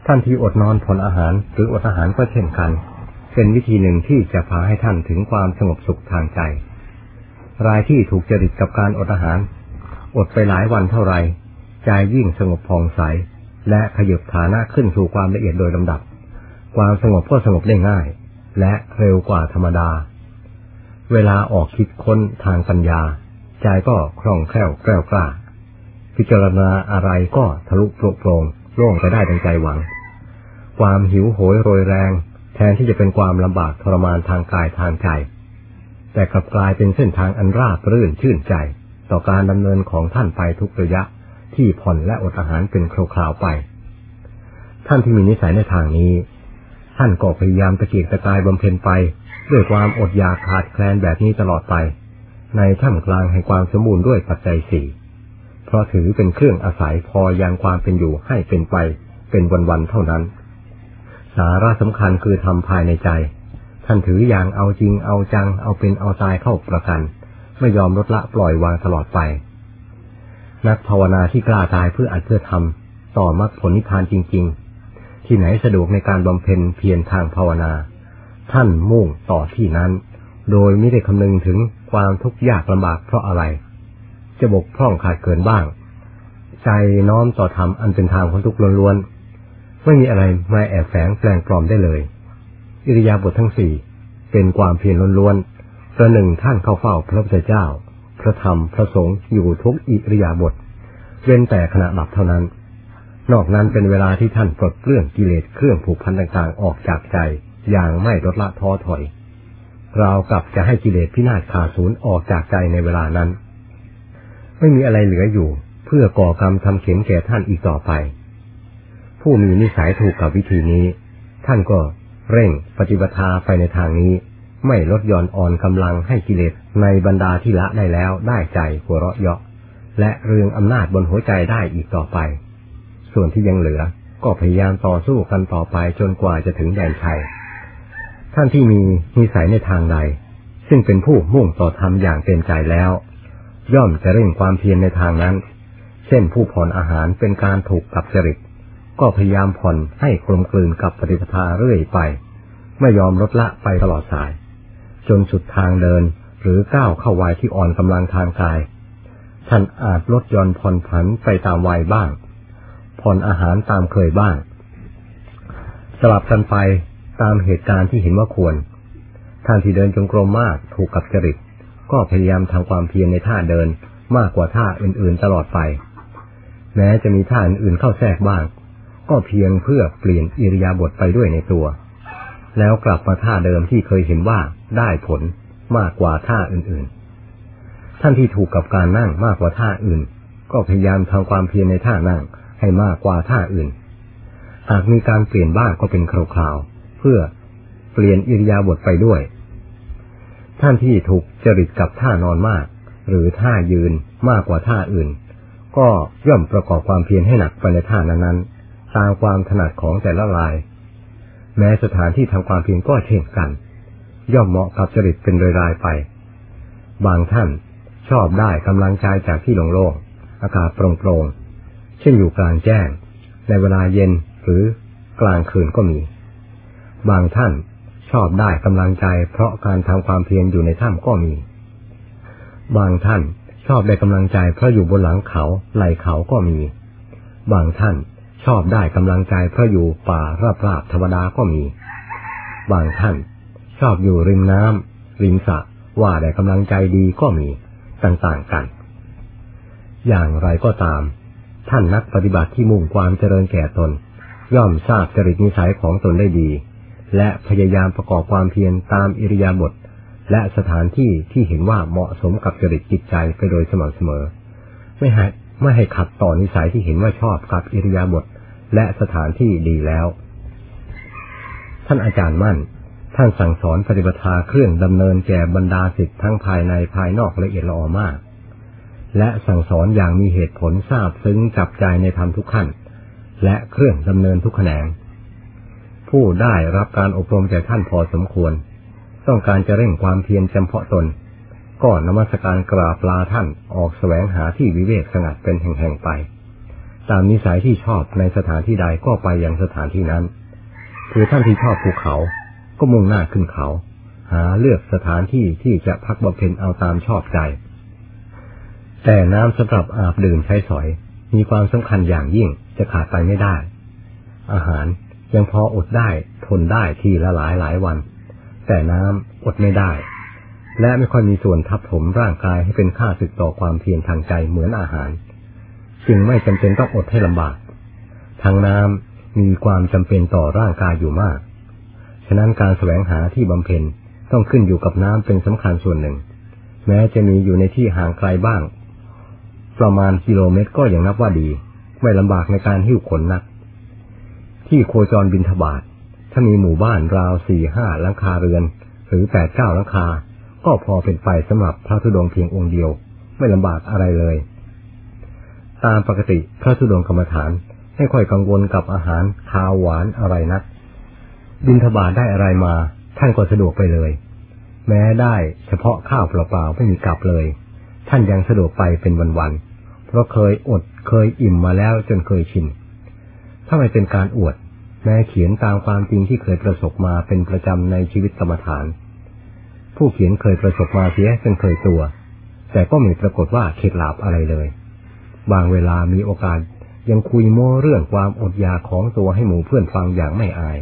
ท่านที่อดนอนผลอาหารหรืออดอาหารก็เช่นกัน เป็นวิธีหนึ่งที่จะพาให้ท่านถึงความสงบสุขทางใจ รายที่ถูกจริตกับการอดอาหาร อดไปหลายวันเท่าไรใจยิ่งสงบผ่องใส และขยับฐานะขึ้นสู่ความละเอียดโดยลำดับ ความสงบก็สงบได้ง่าย และเร็วกว่าธรรมดา เวลาออกคิดค้นทางปัญญา ใจก็คล่องแคล่วแกล้วกล้า พิจารณาอะไรก็ทะลุโปร่งโปร่งโล่งไปได้ดังใจหวัง ความหิวโหยโรยแรง แทนที่จะเป็นความลำบากทรมานทางกายทางใจแต่กลับกลายเป็นเส้นทางอันราบรื่นชื่นใจ ต่อการดำเนินของท่านไปทุกระยะที่ผ่อนและอดอาหารเป็นคราวๆไป ท่านที่มีนิสัยในทางนี้ ท่านก็พยายามตะเกียกตะกายบำเพ็ญไป ด้วยความอดอยากขาดแคลนแบบนี้ตลอดไป ในท่ามกลางแห่งความสมบูรณ์ด้วยปัจจัยสี่เพราะถือเป็นเครื่องอาศัยพอยังความเป็นอยู่ให้เป็นไป เป็นวันๆเท่านั้น สาระสำคัญคือทำภายในใจ ท่านถืออย่างเอาจริงเอาจังเอาเป็นเอาตายเข้าประกัน ไม่ยอมลดละปล่อยวางตลอดไป นักภาวนาที่กล้าตายเพื่ออัดเพื่อทำต่อมรรคผลนิพพานจริง ๆ ที่ไหนสะดวกในการบำเพ็ญเพียรทางภาวนา ท่านมุ่งต่อที่นั้น โดยไม่ได้คำนึงถึงความทุกข์ยากลำบากเพราะอะไร จะบกพร่องขาดเกินบ้าง ใจน้อมต่อธรรมอันเป็นทางของทุกข์ล้วนๆไม่มีอะไรมาแอบแฝงแปลงปลอมได้เลย อิริยาบถททั้งสี่เป็นความเพียรล้วนๆ ประหนึ่งท่านเข้าเฝ้าพระพุทธเจ้า พระธรรมพระสงฆ์อยู่ทุกอิริยาบถเว้นแต่ขณะหลับเท่านั้น นอกนั้นเป็นเวลาที่ท่านปลดเปลื้องกิเลสเครื่องผูกพันต่างๆ ออกจากใจ อย่างไม่ลดละท้อถอยเรากลับจะให้กิเลสพินาศขาดศูนย์ออกจากใจในเวลานั้น ไม่มีอะไรเหลืออยู่ เพื่อก่อกรรมทำเข็มแก่ท่านอีกต่อไป ผู้มีนิสัยถูกกับวิธีนี้ ท่านก็เร่งปฏิบัติไปในทางนี้ ไม่ลดย่อนอ่อนกำลังให้กิเลสในบรรดาที่ละได้แล้วได้ใจหัวเราะเยาะ และเรืองอำนาจบนหัวใจได้อีกต่อไป ส่วนที่ยังเหลือก็พยายามต่อสู้กันต่อไปจนกว่าจะถึงแดนชัย ท่านที่มีนิสัยในทางใด ซึ่งเป็นผู้มุ่งต่อธรรมอย่างเต็มใจแล้ว ย่อมจะเร่งความเพียรในทางนั้น เช่นผู้ผ่อนอาหารเป็นการถูกกับจริต ก็พยายามผ่อนให้กลมกลืนกับปฏิปทาเรื่อยไป ไม่ยอมลดละไปตลอดสาย จนสุดทางเดิน หรือก้าวเข้าวัยที่อ่อนกำลังทางกาย ท่านอาจลดย่อนผ่อนผันไปตามวัยบ้าง ผ่อนอาหารตามเคยบ้าง สลับกันไปตามเหตุการณ์ที่เห็นว่าควร ท่านที่เดินจงกรมมากถูกกับจริต ก็พยายามทำความเพียรในท่าเดินมากกว่าท่าอื่นๆตลอดไป แม้จะมีท่าอื่นๆเข้าแทรกบ้าง ก็เพียงเพื่อเปลี่ยนอิริยาบถไปด้วยในตัว แล้วกลับมาท่าเดิมที่เคยเห็นว่าได้ผลมากกว่าท่าอื่นๆ ท่านที่ถูกกับการนั่งมากกว่าท่าอื่น ก็พยายามทำความเพียรในท่านั่งให้มากกว่าท่าอื่น หากมีการเปลี่ยนบ้างก็เป็นคราวๆเพื่อเปลี่ยนอิริยาบถไปด้วย ท่านที่ถูกจริตกับท่านอนมาก หรือท่ายืนมากกว่าท่าอื่น ก็ย่อมประกอบความเพียรให้หนักไปในท่านั้นๆตามความถนัดของแต่ละราย แม้สถานที่ทำความเพียรก็เช่นกัน ย่อมเหมาะกับจริตเป็นโดยรายไป บางท่านชอบได้กำลังใจจากที่โล่งๆอากาศโปร่งๆเช่นอยู่กลางแจ้ง ในเวลาเย็นหรือกลางคืนก็มี บางท่านชอบได้กำลังใจ เพราะการทำความเพียรอยู่ในถ้ำก็มี บางท่านชอบได้กำลังใจเพราะอยู่บนหลังเขาไหลเขาก็มี บางท่าน ชอบได้กำลังใจเพราะอยู่ป่าราบๆธรรมดาก็มี บางท่าน ชอบอยู่ริมน้ำริมสระว่าได้กำลังใจดีก็มีต่างๆกัน อย่างไรก็ตาม ท่านนักปฏิบัติที่มุ่งความเจริญแก่ตน ย่อมทราบจริตนิสัยของตนได้ดี และพยายามประกอบความเพียรตามอิริยาบถและสถานที่ที่เห็นว่าเหมาะสมกับจริตจิตใจไปโดยสม่ำเสมอ ไม่ให้ไม่ให้ขัดต่อนิสัยที่เห็นว่าชอบกับอิริยาบถ และสถานที่ดีแล้ว ท่านอาจารย์มั่น ท่านสั่งสอนปฏิบัติเครื่องดำเนินแก่บรรดาสิทธิ์ทั้งภายในภายนอกละเอียดละออมาก และสั่งสอนอย่างมีเหตุผลทราบซึ้งจับใจในธรรมทุกขั้น และเครื่องดำเนินทุกแขนง ผู้ได้รับการอบรมจากท่านพอสมควร ต้องการจะเร่งความเพียรจำเพาะตนก็นมัสการกราบลาท่านออกแสวงหาที่วิเวกสงัดเป็นแห่งๆไป ตามนิสัยที่ชอบในสถานที่ใดก็ไปยังสถานที่นั้น คือท่านที่ชอบภูเขาก็มุ่งหน้าขึ้นเขา หาเลือกสถานที่ที่จะพักบำเพ็ญเอาตามชอบใจ แต่น้ำสำหรับอาบดื่มใช้สอย มีความสำคัญอย่างยิ่งจะขาดไปไม่ได้ อาหารยังพออดได้ทนได้ทีละหลายหลายวัน แต่น้ำอดไม่ได้ และไม่ค่อยมีส่วนทับถมร่างกายให้เป็นค่าศึกต่อความเพียรทางใจเหมือนอาหาร จึงไม่จำเป็นต้องอดให้ลำบาก ทางน้ำมีความจำเป็นต่อร่างกายอยู่มาก ฉะนั้นการแสวงหาที่บำเพ็ญต้องขึ้นอยู่กับน้ำเป็นสำคัญส่วนหนึ่ง แม้จะมีอยู่ในที่ห่างไกลบ้าง ประมาณกิโลเมตรก็ยังนับว่าดี ไม่ลำบากในการหิ้วขนนัก ที่โคจรบินทบาทถ้ามีหมู่บ้านราวสี่ห้าลังคาเรือน หรือแปดเก้าลังคา ก็พอเป็นไปสำหรับพระธุดงเพียงองค์เดียว ไม่ลำบากอะไรเลย ตามปกติพระธุดงกรรมฐานไม่ค่อยกังวลกับอาหารคาวหวานอะไรนัก บินทบาทได้อะไรมา ท่านก็สะดวกไปเลย แม้ได้เฉพาะข้าวเปล่าๆไม่มีกลับเลย ท่านยังสะดวกไปเป็นวันๆ เพราะเคยอดเคยอิ่มมาแล้วจนเคยชิน ถ้าไม่เป็นการอวด แม้เขียนตามความจริงที่เคยประสบมาเป็นประจำในชีวิตกรรมฐาน ผู้เขียนเคยประสบมาเสียจนเคยตัว แต่ก็ไม่ปรากฏว่าเข็ดลาบอะไรเลย บางเวลามีโอกาสยังคุยโม้เรื่องความอดอยากของตัวให้หมู่เพื่อนฟังอย่างไม่อาย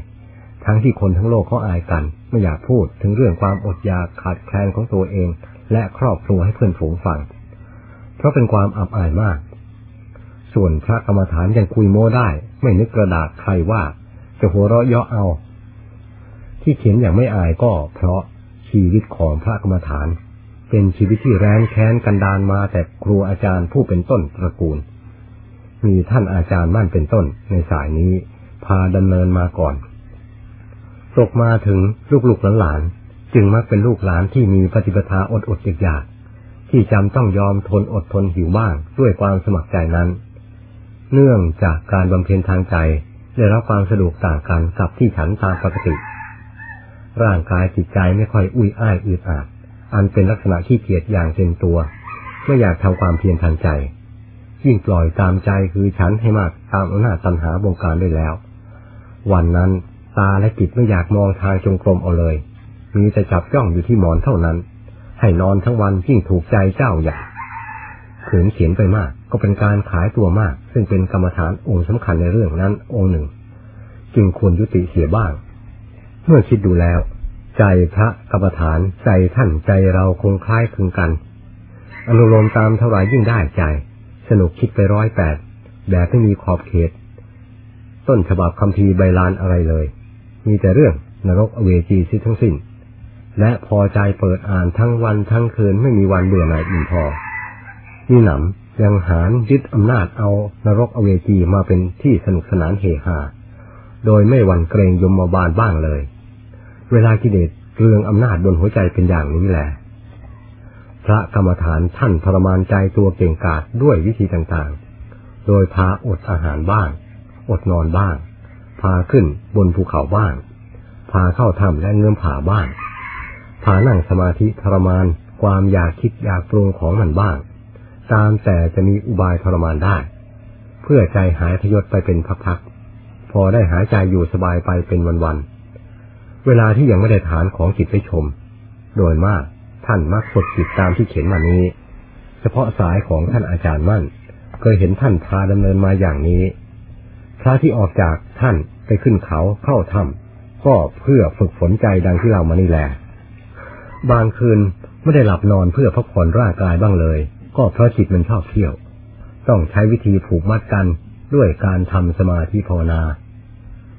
ทั้งที่คนทั้งโลกเขาอายกัน ไม่อยากพูดถึงเรื่องความอดอยากขาดแคลนของตัวเอง และครอบครัวให้เพื่อนฝูงฟัง เพราะเป็นความอับอายมาก ส่วนพระกรรมฐานยังคุยโม้ได้ ไม่นึกกระดาษใครว่าจะหัวเราะเยาะเอา ที่เขียนอย่างไม่อายก็เพราะชีวิตของพระกรรมฐาน เป็นชีวิตที่แร้นแค้นกันดานมาแต่ครูอาจารย์ผู้เป็นต้นตระกูล มีท่านอาจารย์มั่นเป็นต้นในสายนี้พาดำเนินมาก่อน ตกมาถึงลูกหลานจึงมักเป็นลูกหลานที่มีปฏิปทาอดอดอยากที่จำต้องยอมทนอดทนหิวบ้างด้วยความสมัครใจนั้น เนื่องจากการบำเพ็ญทางใจได้รับความสะดวกต่างกันกับที่ฉันตามปกติ ร่างกายจิตใจไม่ค่อยอุ้ยอ้ายอืดอาด อันเป็นลักษณะที่เกียจอย่างเต็มตัวไม่อยากทำความเพียรทางใจ ยิ่งปล่อยตามใจคือฉันให้มากตามอำนาจตัณหาบงการได้แล้ว วันนั้นตาและจิตไม่อยากมองทางจงกรมเอาเลย มีแต่จับจ้องอยู่ที่หมอนเท่านั้น ให้นอนทั้งวันยิ่งถูกใจเจ้าอยากขืนเขียนไปมาก ก็เป็นการขายตัวมาก ซึ่งเป็นกรรมฐานองค์สำคัญในเรื่องนั้นองค์หนึ่ง จึงควรยุติเสียบ้าง เมื่อคิดดูแล้ว ใจพระกรรมฐานใจท่านใจเราคงคล้ายคลึงกัน อนุโลมตามเท่าไรยิ่งได้ใจ สนุกคิดไปร้อยแปดแบบไม่มีขอบเขต ต้นฉบับคำพีใบลานอะไรเลย มีแต่เรื่องนรกอเวจีซิทั้งสิ้น และพอใจเปิดอ่านทั้งวันทั้งคืนไม่มีวันเบื่อหน่ายอิ่มพอนี่หนำยังหารยึดอำนาจเอานรกอเวจีมาเป็นที่สนุกสนานเฮฮาโดยไม่หวั่นเกรงยมบาลบ้างเลย เวลากิเลสเรืองอำนาจบนหัวใจเป็นอย่างนี้แหละ พระกรรมฐานท่านทรมานใจตัวเก่งกาจด้วยวิธีต่างๆ โดยพาอดอาหารบ้าง อดนอนบ้าง พาขึ้นบนภูเขาบ้าง พาเข้าถ้ำและเงื่อมผาบ้าง พานั่งสมาธิทรมานความอยากคิดอยากปรุงของมันบ้าง ตามแต่จะมีอุบายทรมานได้ เพื่อใจหายทยศไปเป็นพักๆ พอได้หายใจอยู่สบายไปเป็นวันๆ เวลาที่ยังไม่ได้ฐานของจิตไปชม โดยมากท่านมักฝึกจิตตามที่เขียนมานี้ เฉพาะสายของท่านอาจารย์มั่น เคยเห็นท่านพาดำเนินมาอย่างนี้ พระที่ออกจากท่านไปขึ้นเขาเข้าถ้ำก็เพื่อฝึกฝนใจดังที่เรามานี่แหละบางคืนไม่ได้หลับนอนเพื่อพักผ่อนร่างกายบ้างเลย ก็เพราะจิตมันชอบเที่ยว ต้องใช้วิธีผูกมัดกันด้วยการทำสมาธิภาวนา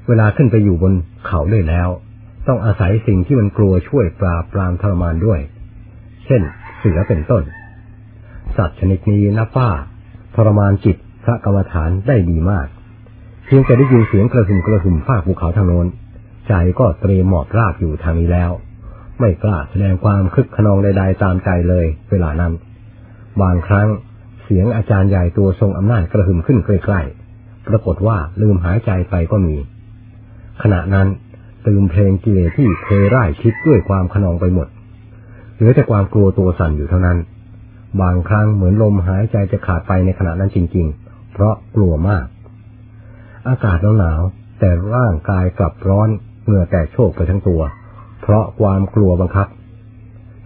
เวลาขึ้นไปอยู่บนเขาได้แล้ว ต้องอาศัยสิ่งที่มันกลัวช่วยปราบปรามทรมานด้วย เช่น เสือเป็นต้น สัตว์ชนิดนี้นับว่าทรมานจิตพระกรรมฐานได้ดีมากพียงแต่ได้ยินเสียงกระหึ่มกระหึ่มฟาภูเขาทางโน้นใจใจก็เตรียมหมอบราบอยู่ทางนี้แล้ว ไม่กล้าแสดงความคึกขนองใดๆตามใจเลย เวลานั้น บางครั้งเสียงอาจารย์ใหญ่ตัวทรงอำนาจกระหึ่มขึ้นใกล้ๆ ปรากฏว่าลืมหายใจไปก็มี ขณะนั้น ตื่มเพลงกิเลสที่เคยร่ายคิดด้วยความขนองไปหมด เหลือแต่ความกลัวตัวสั่นอยู่เท่านั้น บางครั้งเหมือนลมหายใจจะขาดไปในขณะนั้นจริง ๆ เพราะกลัวมาก อากาศหนาวแต่ร่างกายกลับร้อนเหงื่อแตกโชกไปทั้งตัว เพราะความกลัวบังคับ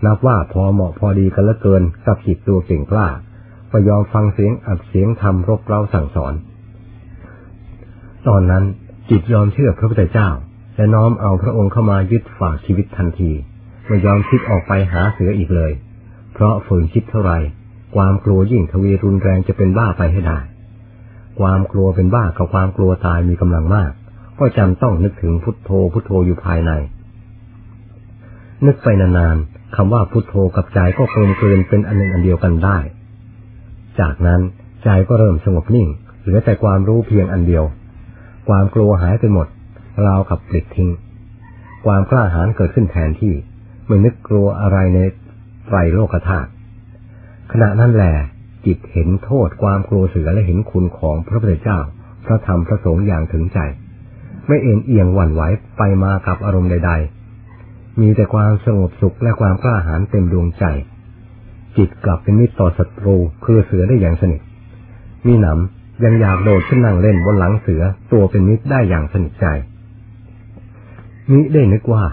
นับว่าพอเหมาะพอดีกันละเกินกับจิตตัวเก่งกล้าก็ยอมฟังเสียงอัดเสียงทำรบเร้าสั่งสอน ตอนนั้นจิตยอมเชื่อพระพุทธเจ้า และน้อมเอาพระองค์เข้ามายึดฝากชีวิตทันที ไม่ยอมคิดออกไปหาเสืออีกเลย เพราะฝืนคิดเท่าไรความกลัวยิ่งทวีรุนแรงจะเป็นบ้าไปให้ได้ ความกลัวเป็นบ้ากับความกลัวตายมีกำลังมาก ก็จำต้องนึกถึงพุทโธพุทโธอยู่ภายใน นึกไปนานๆคำว่าพุทโธกับใจก็กลมกลืนเป็นอันหนึ่งอันเดียวกันได้ จากนั้นใจก็เริ่มสงบนิ่ง เหลือแต่ความรู้เพียงอันเดียว ความกลัวหายไปหมด ราวกับปลิดทิ้ง ความกล้าหาญเกิดขึ้นแทนที่ไม่นึกกลัวอะไรในไตรโลกธาตุขณะนั้นแหละจิตเห็นโทษความกลัวเสือและเห็นคุณของพระพุทธเจ้า พระธรรมพระสงฆ์อย่างถึงใจ ไม่เอ็นเอียงหวั่นไหวไปมากับอารมณ์ใด ๆ มีแต่ความสงบสุขและความกล้าหาญเต็มดวงใจ จิตกลับเป็นมิตรต่อศัตรูคือเสือได้อย่างสนิท มีหนำยังอยากโดดขึ้นนั่งเล่นบนหลังเสือตัวเป็นมิตรได้อย่างสนิทใจ มิได้นึกว่า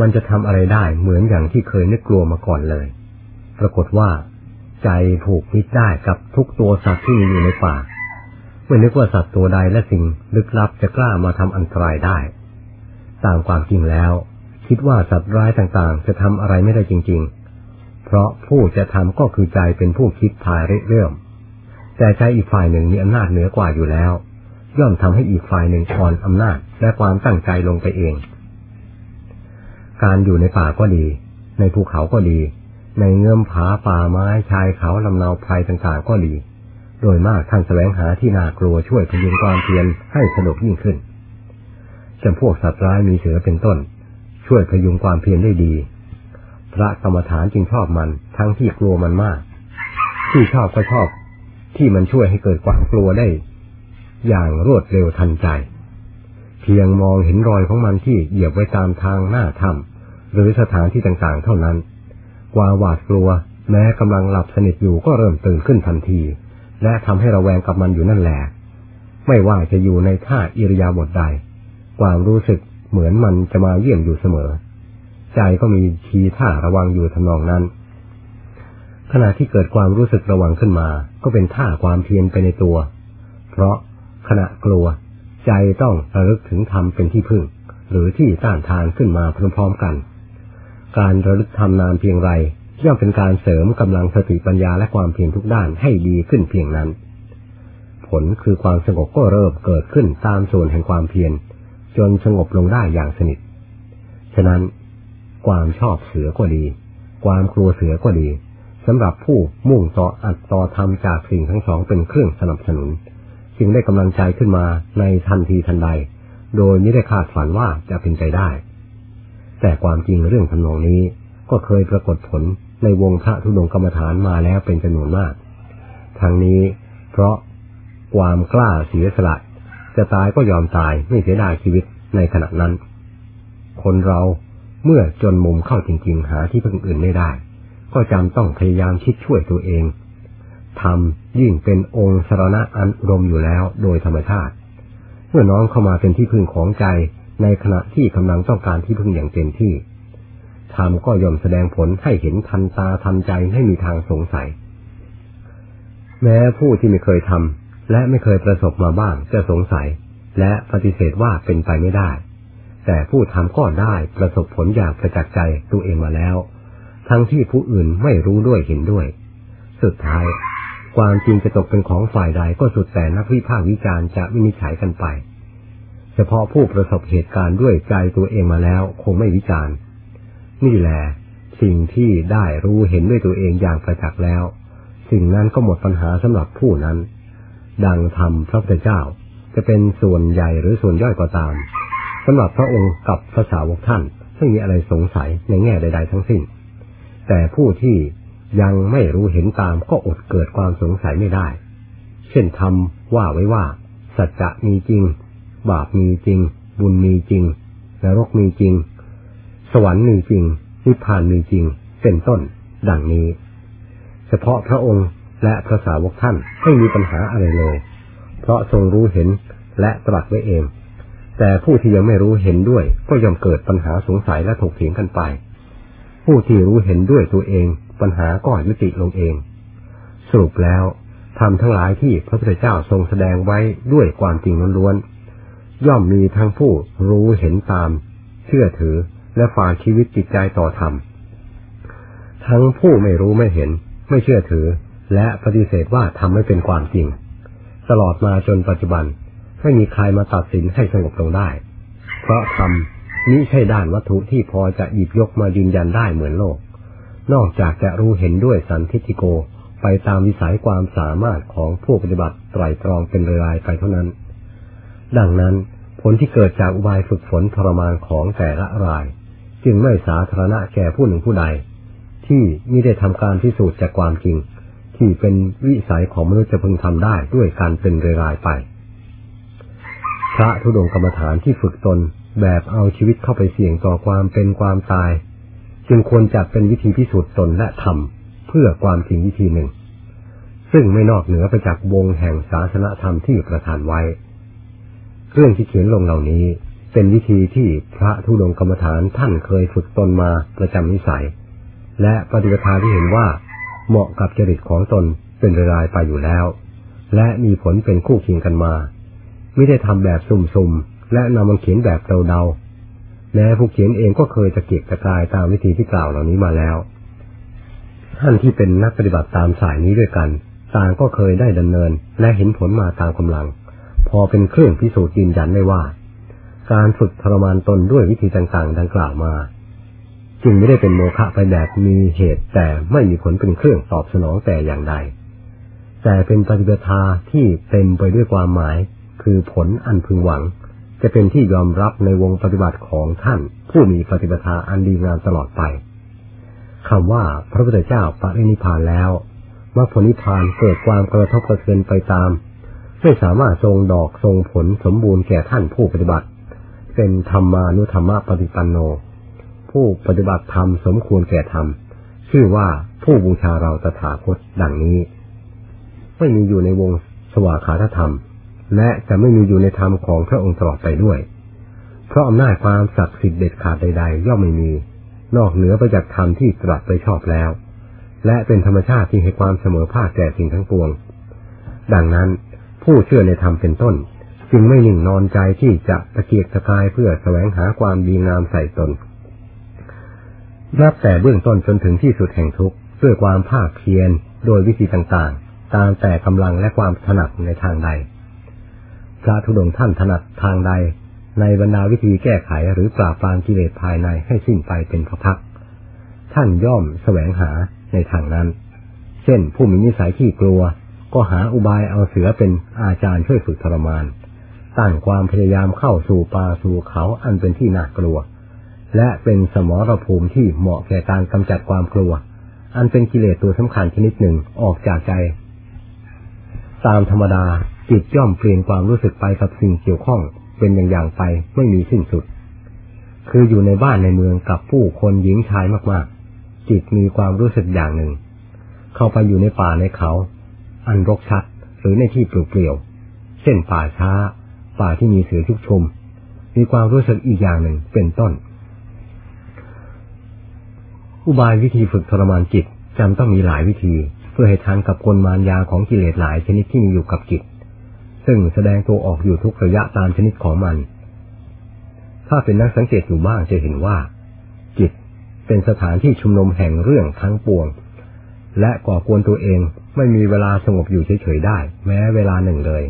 มันจะทำอะไรได้เหมือนอย่างที่เคยนึกกลัวมาก่อนเลย ปรากฏว่า ใจผูกมิดได้กับทุกตัวสัตว์ที่มีอยู่ในป่าไม่นึกว่าสัตว์ตัวใดและสิ่งลึกลับจะกล้ามาทำอันตรายได้ ตามความจริงแล้ว คิดว่าสัตว์ร้ายต่างๆ จะทำอะไรไม่ได้จริง ๆ เพราะผู้จะทำก็คือใจเป็นผู้คิดทายเรื่อมแต่ใจอีกฝ่ายหนึ่งมีอำนาจเหนือกว่าอยู่แล้ว ย่อมทำให้อีกฝ่ายหนึ่งอ่อนอำนาจและความตั้งใจลงไปเอง การอยู่ในป่าก็ดี ในภูเขาก็ดี ในเงื่อมผาป่าไม้ชายเขาลำเนาไพรต่างๆก็ดี โดยมากท่านแสวงหาที่น่ากลัวช่วยพยุงความเพียรให้สนุกยิ่งขึ้นจำพวกสัตว์ร้ายมีเสือเป็นต้น ช่วยพยุงความเพียรได้ดี พระกรรมฐานจึงชอบมันทั้งที่กลัวมันมาก ที่ชอบก็ชอบ ที่มันช่วยให้เกิดความกลัวได้ อย่างรวดเร็วทันใจ เพียงมองเห็นรอยของมันที่เหยียบไว้ตามทางหน้าถ้ำ หรือสถานที่ต่างๆ เท่านั้น กว่าหวาดกลัว แม้กำลังหลับสนิทอยู่ก็เริ่มตื่นขึ้นทันที และทำให้ระแวงกับมันอยู่นั่นแหละ ไม่ว่าจะอยู่ในท่าอิริยาบถใด ความรู้สึกเหมือนมันจะมาเยี่ยมอยู่เสมอ ใจก็มีทีท่าระวังอยู่ทำนองนั้น ขณะที่เกิดความรู้สึกระวังขึ้นมา ก็เป็นท่าความเพียรไปในตัว เพราะขณะกลัว ใจต้องระลึกถึงธรรมเป็นที่พึ่ง หรือที่ต้านทานขึ้นมาพร้อมๆกัน การระลึกทำนานเพียงไรย่อมเป็นการเสริมกำลังสติปัญญาและความเพียรทุกด้านให้ดีขึ้นเพียงนั้น ผลคือความสงบก็เริ่มเกิดขึ้นตามส่วนแห่งความเพียรจนสงบลงได้อย่างสนิท ฉะนั้น ความชอบเสือก็ดี ความกลัวเสือก็ดีสำหรับผู้มุ่งต่ออัดต่อทำจากสิ่งทั้งสองเป็นเครื่องสนับสนุน จึงได้กำลังใจขึ้นมาในทันทีทันใด โดยไม่ได้คาดฝันว่าจะเป็นใจได้ แต่ความจริงเรื่องทำนองนี้ก็เคยปรากฏผลในวงพระธุดงกรรมฐานมาแล้วเป็นจำนวนมาก ทั้งนี้เพราะความกล้าเสียสละ จะตายก็ยอมตายไม่เสียดายชีวิตในขณะนั้น คนเราเมื่อจนมุมเข้าจริง ๆ หาที่พึ่งอื่นไม่ได้ ก็จำต้องพยายามคิดช่วยตัวเองทำยิ่งเป็นองค์สรณะอันรมอยู่แล้วโดยธรรมชาติ เมื่อน้องเข้ามาเป็นที่พึ่งของใจ ในขณะที่กำลังต้องการที่พึ่งอย่างเต็มที่ธรรมก็ย่อมแสดงผลให้เห็นทันตาทันใจให้มีทางสงสัย แม้ผู้ที่ไม่เคยทำและไม่เคยประสบมาบ้างจะสงสัย และปฏิเสธว่าเป็นไปไม่ได้ แต่ผู้ทำก็ได้ประสบผลอย่างประจักษ์ใจตัวเองมาแล้ว ทั้งที่ผู้อื่นไม่รู้ด้วยเห็นด้วย สุดท้าย ความจริงจะตกเป็นของฝ่ายใดก็สุดแต่นักวิพากษ์วิจารณ์จะวินิจฉัยกันไป ฉพาะผู้ประสบเหตุการณ์ด้วยใจตัวเองมาแล้วคงไม่วิจารณ์ นี่แหละสิ่งที่ได้รู้เห็นด้วยตัวเองอย่างประจักษ์แล้ว สิ่งนั้นก็หมดปัญหาสำหรับผู้นั้น ดังธรรมพระพุทธเจ้า จะเป็นส่วนใหญ่หรือส่วนย่อยก็ตามสำหรับพระองค์กับภาษาวกท่านไม่มีอะไรสงสัยในแง่ใด ๆ ทั้งสิ้น แต่ผู้ที่ยังไม่รู้เห็นตามก็อดเกิดความสงสัยไม่ได้ เช่นทำว่าไว้ว่า สัจจะมีจริง บาปมีจริง บุญมีจริงนรกมีจริง สวรรค์มีจริง นิพพานมีจริง เป็นต้น ดังนี้ เฉพาะพระองค์และพระสาวกท่านไม่มีปัญหาอะไรเลย เพราะทรงรู้เห็นและตรัสไว้เอง แต่ผู้ที่ยังไม่รู้เห็นด้วย ก็ย่อมเกิดปัญหาสงสัยและถกเถียงกันไป ผู้ที่รู้เห็นด้วยตัวเอง ปัญหาก็ยุติลงเอง สรุปแล้วทำทั้งหลายที่พระพุทธเจ้าทรงแสดงไว้ด้วยความจริงล้วนๆ ย่อมมีทั้งผู้รู้เห็นตาม เชื่อถือและฝากชีวิตจิตใจต่อธรรม ทั้งผู้ไม่รู้ไม่เห็น ไม่เชื่อถือ และปฏิเสธว่าทำไม่เป็นความจริง ตลอดมาจนปัจจุบันไม่มีใครมาตัดสินให้สงบลงได้ เพราะธรรมนี้ใช่ด้านวัตถุที่พอจะหยิบยกมายืนยันได้เหมือนโลก นอกจากจะรู้เห็นด้วยสันทิฏฐิโกไปตามวิสัยความสามารถของผู้ปฏิบัติไตรตรองเป็นรายไปเท่านั้น ดังนั้นผลที่เกิดจากอุบายฝึกฝนทรมานของแต่ละราย จึงไม่สาธารณะแก่ผู้หนึ่งผู้ใด ที่มิได้ทำการพิสูจน์จากความจริง ที่เป็นวิสัยของมนุษย์จะพึงทำได้ด้วยการเป็นรายไป พระธุดงกรรมฐานที่ฝึกตนแบบเอาชีวิตเข้าไปเสี่ยงต่อความเป็นความตาย จึงควรจัดเป็นวิธีพิสูจน์ตนและทำเพื่อความจริงวิธีหนึ่ง ซึ่งไม่นอกเหนือไปจากวงแห่งศาสนธรรมที่ประทานไว้ เรื่องที่เขียนลงเหล่านี้ เป็นวิธีที่พระธุดงกรรมฐานท่านเคยฝึกตนมาประจำนิสัย และปฏิปทาที่เห็นว่า เหมาะกับจริตของตนเป็นรายไปอยู่แล้ว และมีผลเป็นคู่เคียงกันมา ไม่ได้ทำแบบสุ่มๆ และนำมาเขียนแบบเดาๆแม้ผู้เขียนเองก็เคยตะเกียกตะกายตามวิธีที่กล่าวเหล่านี้มาแล้ว ท่านที่เป็นนักปฏิบัติตามสายนี้ด้วยกัน ต่างก็เคยได้ดำเนินและเห็นผลมาตามกำลัง พอเป็นเครื่องพิสูจน์ยืนยันได้ว่า การฝึกทรมานตนด้วยวิธีต่างๆ ดังกล่าวมา จึงไม่ได้เป็นโมฆะไปแบบมีเหตุแต่ไม่มีผลเป็นเครื่องตอบสนองแต่อย่างใด แต่เป็นปฏิบัติที่เต็มไปด้วยความหมาย คือผลอันพึงหวัง จะเป็นที่ยอมรับในวงปฏิบัติของท่าน ผู้มีปฏิบัติอันดีงามตลอดไปคำว่าพระพุทธเจ้าปรินิพานแล้วมรรคผลนิพพานเกิดความกระทบกระเทือนไปตาม ไม่สามารถทรงดอกทรงผลสมบูรณ์แก่ท่านผู้ปฏิบัติ เป็นธรรมานุธรรมปฏิปันโน ผู้ปฏิบัติธรรมสมควรแก่ธรรม ชื่อว่าผู้บูชาเราตถาคตดังนี้ ไม่มีอยู่ในวงสวากขาธรรม และจะไม่มีอยู่ในธรรมของพระองค์ตลอดไปด้วย เพราะอำนาจความศักดิ์สิทธิ์เด็ดขาดใด ๆ ย่อมไม่มี นอกเหนือไปจากธรรมที่ตรัสไปชอบแล้ว และเป็นธรรมชาติที่ให้ความเสมอภาคแก่สิ่งทั้งปวง ดังนั้น ผู้เชื่อในธรรมเป็นต้น จึงไม่นิ่งนอนใจที่จะตะเกียกตะกายเพื่อแสวงหาความดีงามใส่ตน นับแต่เบื้องต้นจนถึงที่สุดแห่งทุกข์ด้วยความภาคเพียรโดยวิธีต่างๆ ตามแต่กำลังและความถนัดในทางใด พระธุดงท่านถนัดทางใด ในบรรดาวิธีแก้ไขหรือปราบปรามกิเลสภายในให้สิ้นไปเป็นพักๆท่านย่อมแสวงหาในทางนั้น เช่นผู้มีนิสัยที่กลัว ก็หาอุบายเอาเสือเป็นอาจารย์ช่วยฝึกทรมาน ตั้งความพยายามเข้าสู่ป่าสู่เขาอันเป็นที่น่ากลัว และเป็นสมรภูมิที่เหมาะแก่การกำจัดความกลัว อันเป็นกิเลสตัวสำคัญชนิดหนึ่งออกจากใจ ตามธรรมดาจิตย่อมเปลี่ยนความรู้สึกไปกับสิ่งเกี่ยวข้องเป็นอย่างอย่างไปไม่มีสิ้นสุด คืออยู่ในบ้านในเมืองกับผู้คนหญิงชายมากๆ จิตมีความรู้สึกอย่างหนึ่ง เข้าไปอยู่ในป่าในเขา อันรกชัด หรือในที่เปลี่ยว เช่นป่าช้า ป่าที่มีเสือชุกชุม มีความรู้สึกอีกอย่างหนึ่งเป็นต้น อุบายวิธีฝึกทรมานจิตจำต้องมีหลายวิธี เพื่อให้ทันกับกลมารยาของกิเลสหลายชนิดที่มีอยู่กับจิต ซึ่งแสดงตัวออกอยู่ทุกระยะตามชนิดของมัน ถ้าเป็นนักสังเกตอยู่บ้างจะเห็นว่า จิตเป็นสถานที่ชุมนุมแห่งเรื่องทั้งปวง และก่อกวนตัวเอง ไม่มีเวลาสงบอยู่เฉยๆได้ แม้เวลาหนึ่งเลย